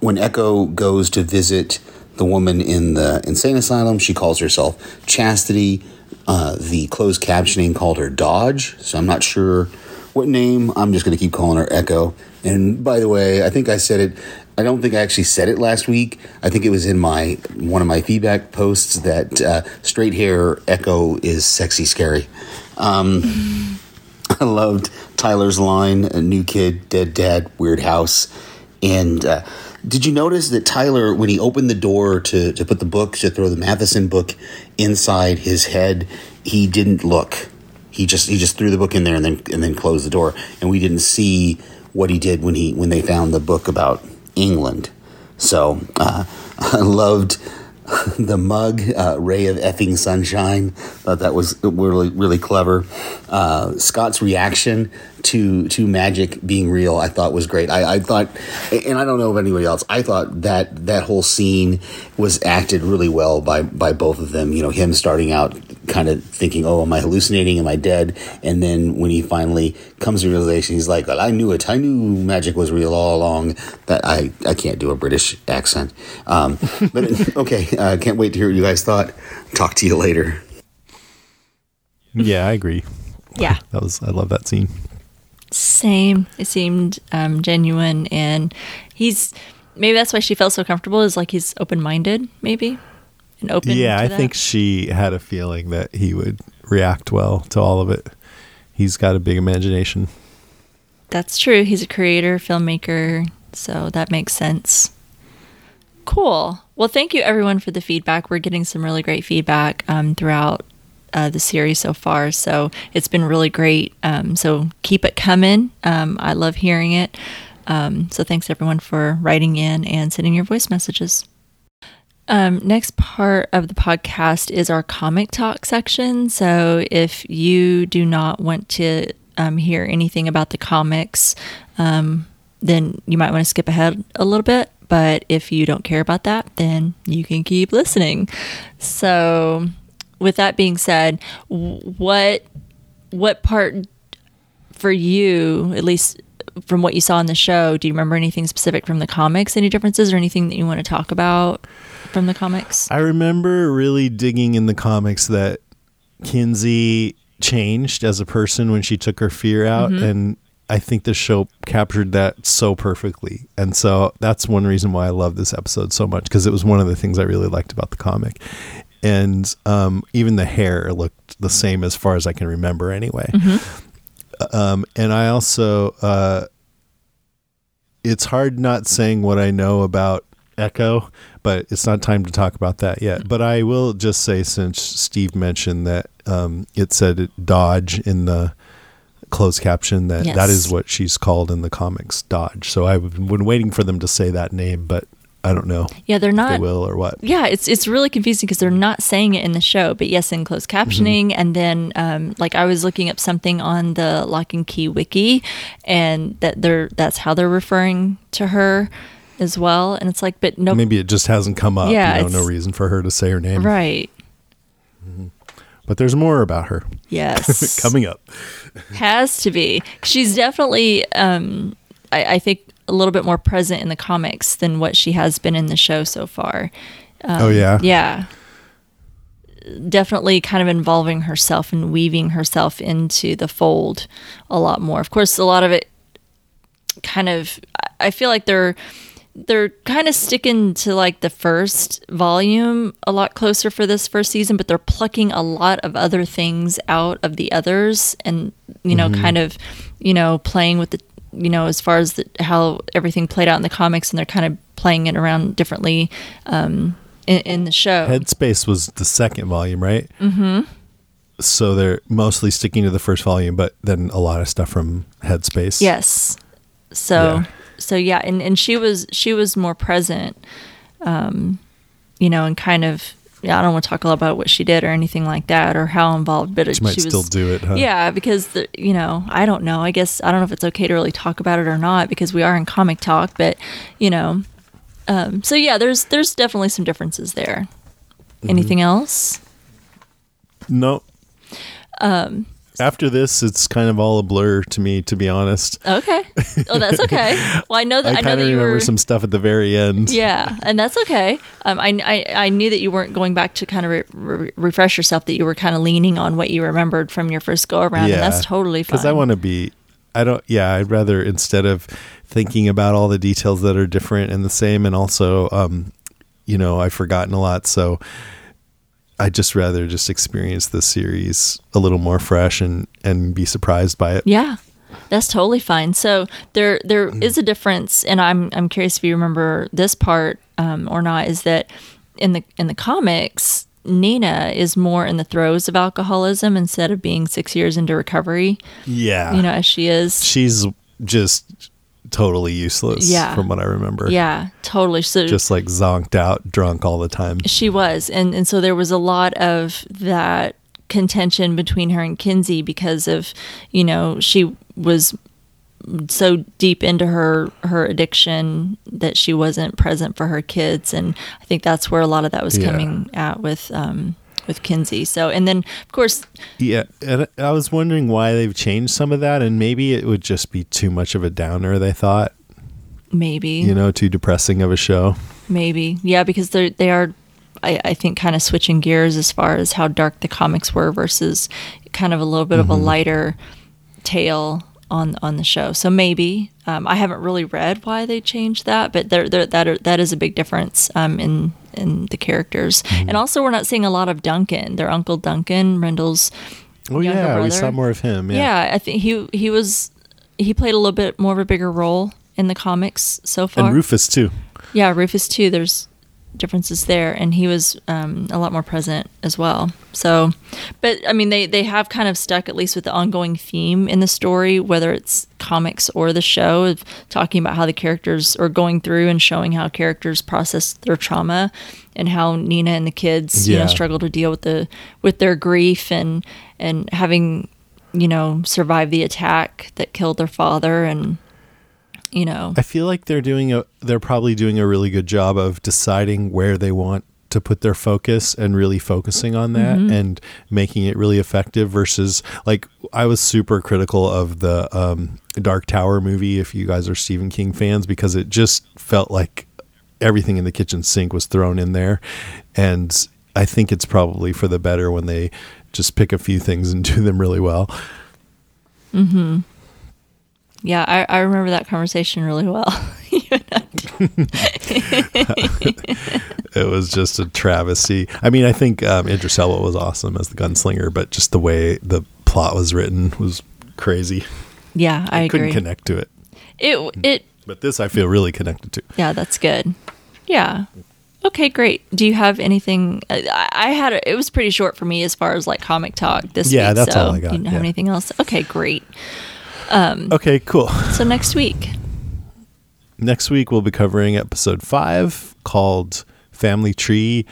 when Echo goes to visit the woman in the insane asylum, she calls herself Chastity. Uh, the closed captioning called her Dodge, so I'm not sure what name. I'm just going to keep calling her Echo. And by the way, I think I said it. I don't think I actually said it last week. I think it was in my one of my feedback posts that uh, straight hair Echo is sexy scary. Um, I loved Tyler's line, "A new kid, dead dad, weird house," and. Uh, did you notice that Tyler, when he opened the door to, to put the book, to throw the Matheson book inside his head, he didn't look. He just he just threw the book in there and then and then closed the door, and we didn't see what he did when he when they found the book about England. So uh, I loved the mug, uh, ray of effing sunshine. Thought that was really really clever. Uh, Scott's reaction to to magic being real, I thought was great. I, I thought, and I don't know of anybody else. I thought that that whole scene was acted really well by by both of them. You know, him starting out kind of thinking, "Oh, am I hallucinating? Am I dead?" And then when he finally comes to realization, he's like, well, "I knew it. I knew magic was real all along." That I I can't do a British accent. Um, but okay, I uh, can't wait to hear what you guys thought. Talk to you later. Yeah, I agree. Yeah. That was I love that scene. Same. It seemed um, genuine, and he's maybe that's why she felt so comfortable. Is like he's open minded, maybe, and open. Yeah, I that. think she had a feeling that he would react well to all of it. He's got a big imagination. that's true. He's a creator, filmmaker, so that makes sense. Cool. Well, thank you everyone for the feedback. We're getting some really great feedback um, throughout uh, the series so far, so it's been really great. Um, so keep it coming. Um, I love hearing it. Um, so thanks everyone for writing in and sending your voice messages. Um, next part of the podcast is our comic talk section. So if you do not want to um, hear anything about the comics, um, then you might want to skip ahead a little bit. But if you don't care about that, then you can keep listening. So, with that being said, what what part for you, at least from what you saw in the show, do you remember anything specific from the comics? Any differences or anything that you want to talk about from the comics? I remember really digging in the comics that Kinsey changed as a person when she took her fear out and I think the show captured that so perfectly. And so that's one reason why I love this episode so much because it was one of the things I really liked about the comic. And um, even the hair looked the same as far as I can remember anyway. Um, and I also, uh, it's hard not saying what I know about Echo, but it's not time to talk about that yet. But I will just say, since Steve mentioned that um, it said Dodge in the closed caption, that that Yes. is what she's called in the comics, Dodge. So I've been waiting for them to say that name, but I don't know Yeah, they're if they not. will or what. Yeah, it's it's really confusing because they're not saying it in the show, but yes, in closed captioning. And then, um, like I was looking up something on the Locke and Key wiki, and that they're that's how they're referring to her as well. And it's like, but no, Maybe it just hasn't come up. Yeah, you know, no reason for her to say her name. right? But there's more about her Yes, coming up. has to be. She's definitely, um, I, I think, a little bit more present in the comics than what she has been in the show so far. oh, yeah. Yeah. Definitely kind of involving herself and weaving herself into the fold a lot more. Of course, a lot of it kind of I feel like they're they're kind of sticking to like the first volume a lot closer for this first season, but they're plucking a lot of other things out of the others and you know, kind of, you know, playing with the you know, as far as the, how everything played out in the comics and they're kind of playing it around differently um in, in the show. Headspace was the second volume, right? Mm-hmm. So they're mostly sticking to the first volume, but then a lot of stuff from Headspace. Yes. So Yeah. So yeah, and, and she was she was more present, um, you know, and kind of yeah, I don't want to talk a lot about what she did or anything like that or how involved, but She might was, still do it, huh? Yeah, because the, you know, I don't know. I guess I don't know if it's okay to really talk about it or not because we are in comic talk, but you know, um, so yeah, there's there's definitely some differences there. Anything else? No. Um, After this, it's kind of all a blur to me, to be honest. Okay. Oh, that's okay. Well, I know that I I, know kind that of you remember were. some stuff at the very end. Yeah, and that's okay. Um, I, I I knew that you weren't going back to kind of re- re- refresh yourself. That you were kind of leaning on what you remembered from your first go around, and that's totally fine. Because I want to be, I don't, yeah, I'd rather instead of thinking about all the details that are different and the same, and also, um, you know, I've forgotten a lot. So I'd just rather just experience the series a little more fresh and, and be surprised by it. Yeah, that's totally fine. So there there is a difference, and I'm I'm curious if you remember this part um, or not. Is that in the in the comics, Nina is more in the throes of alcoholism instead of being six years into recovery. Yeah. You know, as she is. she's just totally useless Yeah. from what I remember. Yeah, totally. So Just like zonked out, drunk all the time. She was, and and so there was a lot of that contention between her and Kinsey because of, you know, she was so deep into her her addiction that she wasn't present for her kids, and I think that's where a lot of that was Yeah. coming at with um with Kinsey. So, and then of course, Yeah, and I was wondering why they've changed some of that, and maybe it would just be too much of a downer. They thought, maybe you know, too depressing of a show. Maybe. Yeah, because they they are I, I think kind of switching gears as far as how dark the comics were versus kind of a little bit of a mm-hmm. lighter tale on on the show. So maybe um, I haven't really read why they changed that, but there there that are, that is a big difference um, in in the characters. And also, we're not seeing a lot of Duncan, their uncle Duncan, Rendell's Oh yeah, we saw more of him. Yeah. Yeah. I think he he was he played a little bit more of a bigger role in the comics so far. and Rufus too. Yeah, Rufus too. There's differences there, and he was um, a lot more present as well. So, but I mean, they they have kind of stuck at least with the ongoing theme in the story, whether it's comics or the show, of talking about how the characters are going through and showing how characters process their trauma, and how Nina and the kids, you know, struggle to deal with the with their grief and and having you know survived the attack that killed their father and you know I feel like they're doing a they're probably doing a really good job of deciding where they want to put their focus and really focusing on that Mm-hmm. and making it really effective versus like I was super critical of the um, Dark Tower movie if you guys are Stephen King fans because it just felt like everything in the kitchen sink was thrown in there and I think it's probably for the better when they just pick a few things and do them really well. Yeah, I, I remember that conversation really well. it was just a travesty. I mean, I think um, Idris Elba was awesome as the gunslinger, but just the way the plot was written was crazy. yeah, I, couldn't connect to it. It it But this I feel really connected to. yeah, that's good. Yeah. Okay, great. Do you have anything? I, I had a, it was pretty short for me as far as like comic talk this Yeah, week. that's so all I got, You don't have anything else? Okay, great. Um, okay, cool. So next week, Next week we'll be covering episode five called Family Tree.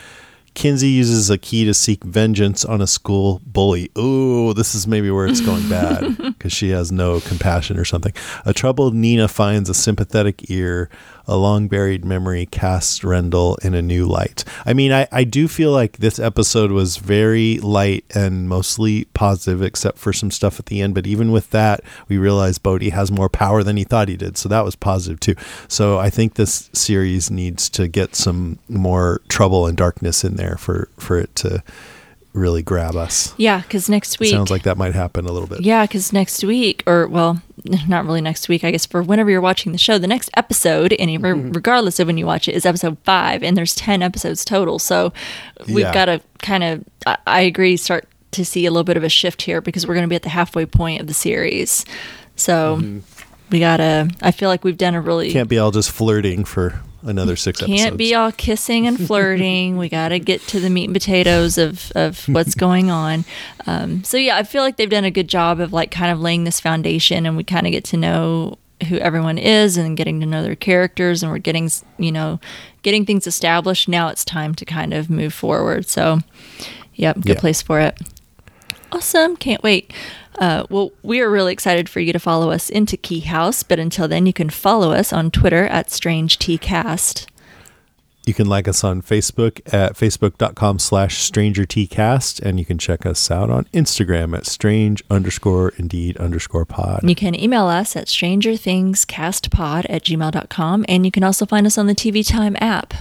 Kinsey uses a key to seek vengeance on a school bully. Ooh, this is maybe where it's going bad because she has no compassion or something. A troubled Nina finds a sympathetic ear. A long buried memory casts Rendell in a new light. I mean, I, I do feel like this episode was very light and mostly positive, except for some stuff at the end. But even with that, we realized Bode has more power than he thought he did. So that was positive too. So I think this series needs to get some more trouble and darkness in there for, for it to really grab us. yeah, because next week Sounds like that might happen a little bit. Yeah, because next week, or well, not really next week, I guess, for whenever you're watching the show, the next episode, any Mm-hmm. regardless of when you watch it, is episode five, and there's 10 episodes total. So we've Yeah. got to kind of, I, I agree, start to see a little bit of a shift here because we're going to be at the halfway point of the series. So we got to, I feel like we've done a really. Mm-hmm. Can't be all just flirting for another six episodes. Can't be all kissing and flirting. we got to get to the meat and potatoes of, of what's going on. Um, so yeah, I feel like they've done a good job of like kind of laying this foundation, and we kind of get to know who everyone is and getting to know their characters, and we're getting you know getting things established. Now it's time to kind of move forward. So, yep, good Yeah. place for it. Awesome. Can't wait. Uh, well, we are really excited for you to follow us into Key House, but until then, you can follow us on Twitter at Strange Tea Cast. You can like us on Facebook at facebook.com slash strangertcast, and you can check us out on Instagram at strange underscore indeed underscore pod. You can email us at strangerthingscastpod at gmail.com, and you can also find us on the TV Time app.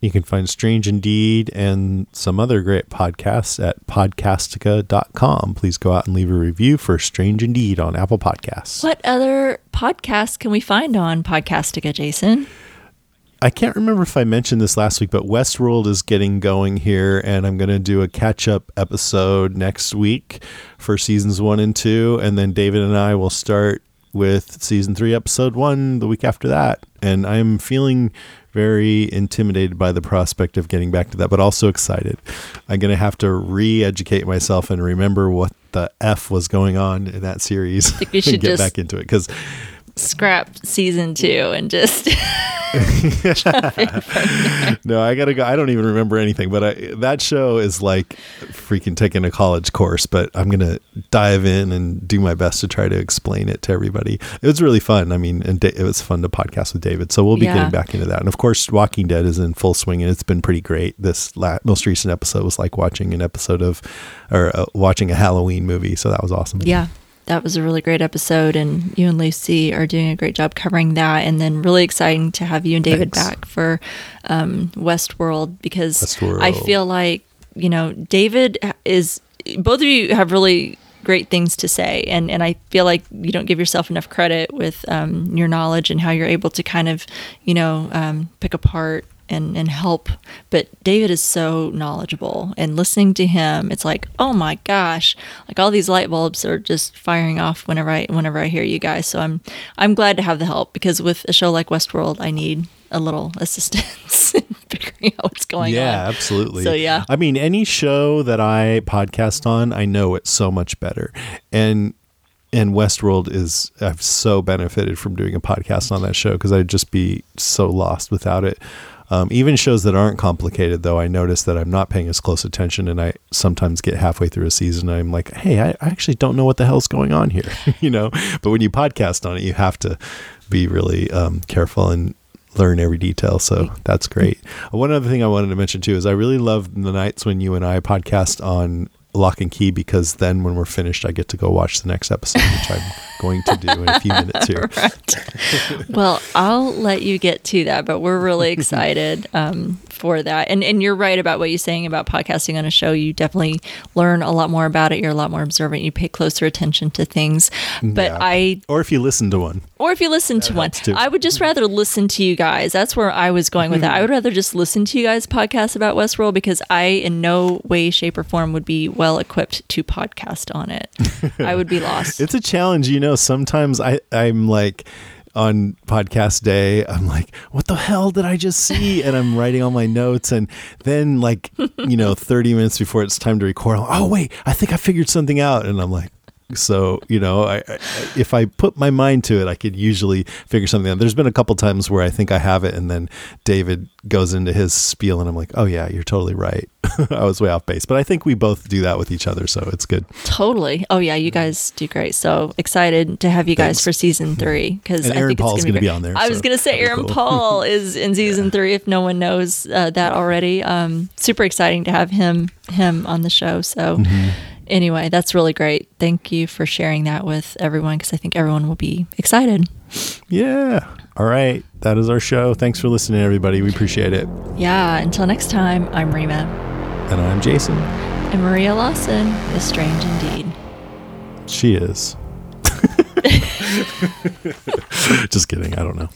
You can find Strange Indeed and some other great podcasts at podcastica.com. Please go out and leave a review for Strange Indeed on Apple Podcasts. What other podcasts can we find on Podcastica, Jason? I can't remember if I mentioned this last week, but Westworld is getting going here, and I'm going to do a catch up episode next week for seasons one and two. And then David and I will start with season three, episode one, the week after that. And I'm feeling very intimidated by the prospect of getting back to that, but also excited. I'm going to have to re educate myself and remember what the F was going on in that series think we should get just- back into it because Scrap season two and just. no, I gotta go. I don't even remember anything, but I, that show is like freaking taking a college course. But I'm gonna dive in and do my best to try to explain it to everybody. It was really fun. I mean, and da- it was fun to podcast with David. So we'll be Yeah. getting back into that. And of course, Walking Dead is in full swing, and it's been pretty great. This la- most recent episode was like watching an episode of, or uh, watching a Halloween movie. So that was awesome. Yeah, that was a really great episode, and you and Lucy are doing a great job covering that. And then really exciting to have you and David Thanks. back for um, Westworld because Westworld. I feel like you know David is both of you have really great things to say and and I feel like you don't give yourself enough credit with um, your knowledge and how you're able to kind of you know um, pick apart and and help but David is so knowledgeable and listening to him it's like oh my gosh like all these light bulbs are just firing off whenever I whenever I hear you guys so I'm I'm glad to have the help because with a show like Westworld I need a little assistance in figuring out what's going yeah, on Yeah, absolutely. So, yeah. I mean, any show that I podcast on, I know it's so much better. And and Westworld is I've so benefited from doing a podcast on that show because I'd just be so lost without it. Um, even shows that aren't complicated, though, I notice that I'm not paying as close attention, and I sometimes get halfway through a season, and I'm like, "Hey, I, I actually don't know what the hell's going on here," you know. But when you podcast on it, you have to be really um, careful and learn every detail. So that's great. One other thing I wanted to mention too is I really love the nights when you and I podcast on Locke and Key because then when we're finished, I get to go watch the next episode, which I'm going to do in a few minutes here. well, I'll let you get to that, but we're really excited um, for that. And and you're right about what you're saying about podcasting on a show. You definitely learn a lot more about it. You're a lot more observant. You pay closer attention to things. But Yeah. I, Or if you listen to one. or if you listen to one, too. I would just rather listen to you guys. That's where I was going with that. I would rather just listen to you guys podcast about Westworld because I, in no way, shape, or form, would be well equipped to podcast on it. I would be lost. It's a challenge, you know. Sometimes I, I'm like on podcast day, I'm like, what the hell did I just see? And I'm writing all my notes. And then, like, you know, 30 minutes before it's time to record, I'm like, oh, wait, I think I figured something out. And I'm like, so you know, I, I, if I put my mind to it, I could usually figure something out. There's been a couple times where I think I have it, and then David goes into his spiel, and I'm like, "Oh yeah, you're totally right. I was way off base." But I think we both do that with each other, so it's good. Totally. Oh yeah, you guys do great. So excited to have you guys for season three because I think Paul's it's gonna gonna be on there, I was gonna say Aaron cool. Paul is in season three. If no one knows uh, that already, um, super exciting to have him him on the show. So. Mm-hmm. Anyway, that's really great. Thank you for sharing that with everyone because I think everyone will be excited. Yeah. All right, that is our show. Thanks for listening, everybody. We appreciate it. Yeah, until next time, I'm Rima. And I'm Jason. And Maria Lawson is strange indeed. She is. Just kidding. I don't know.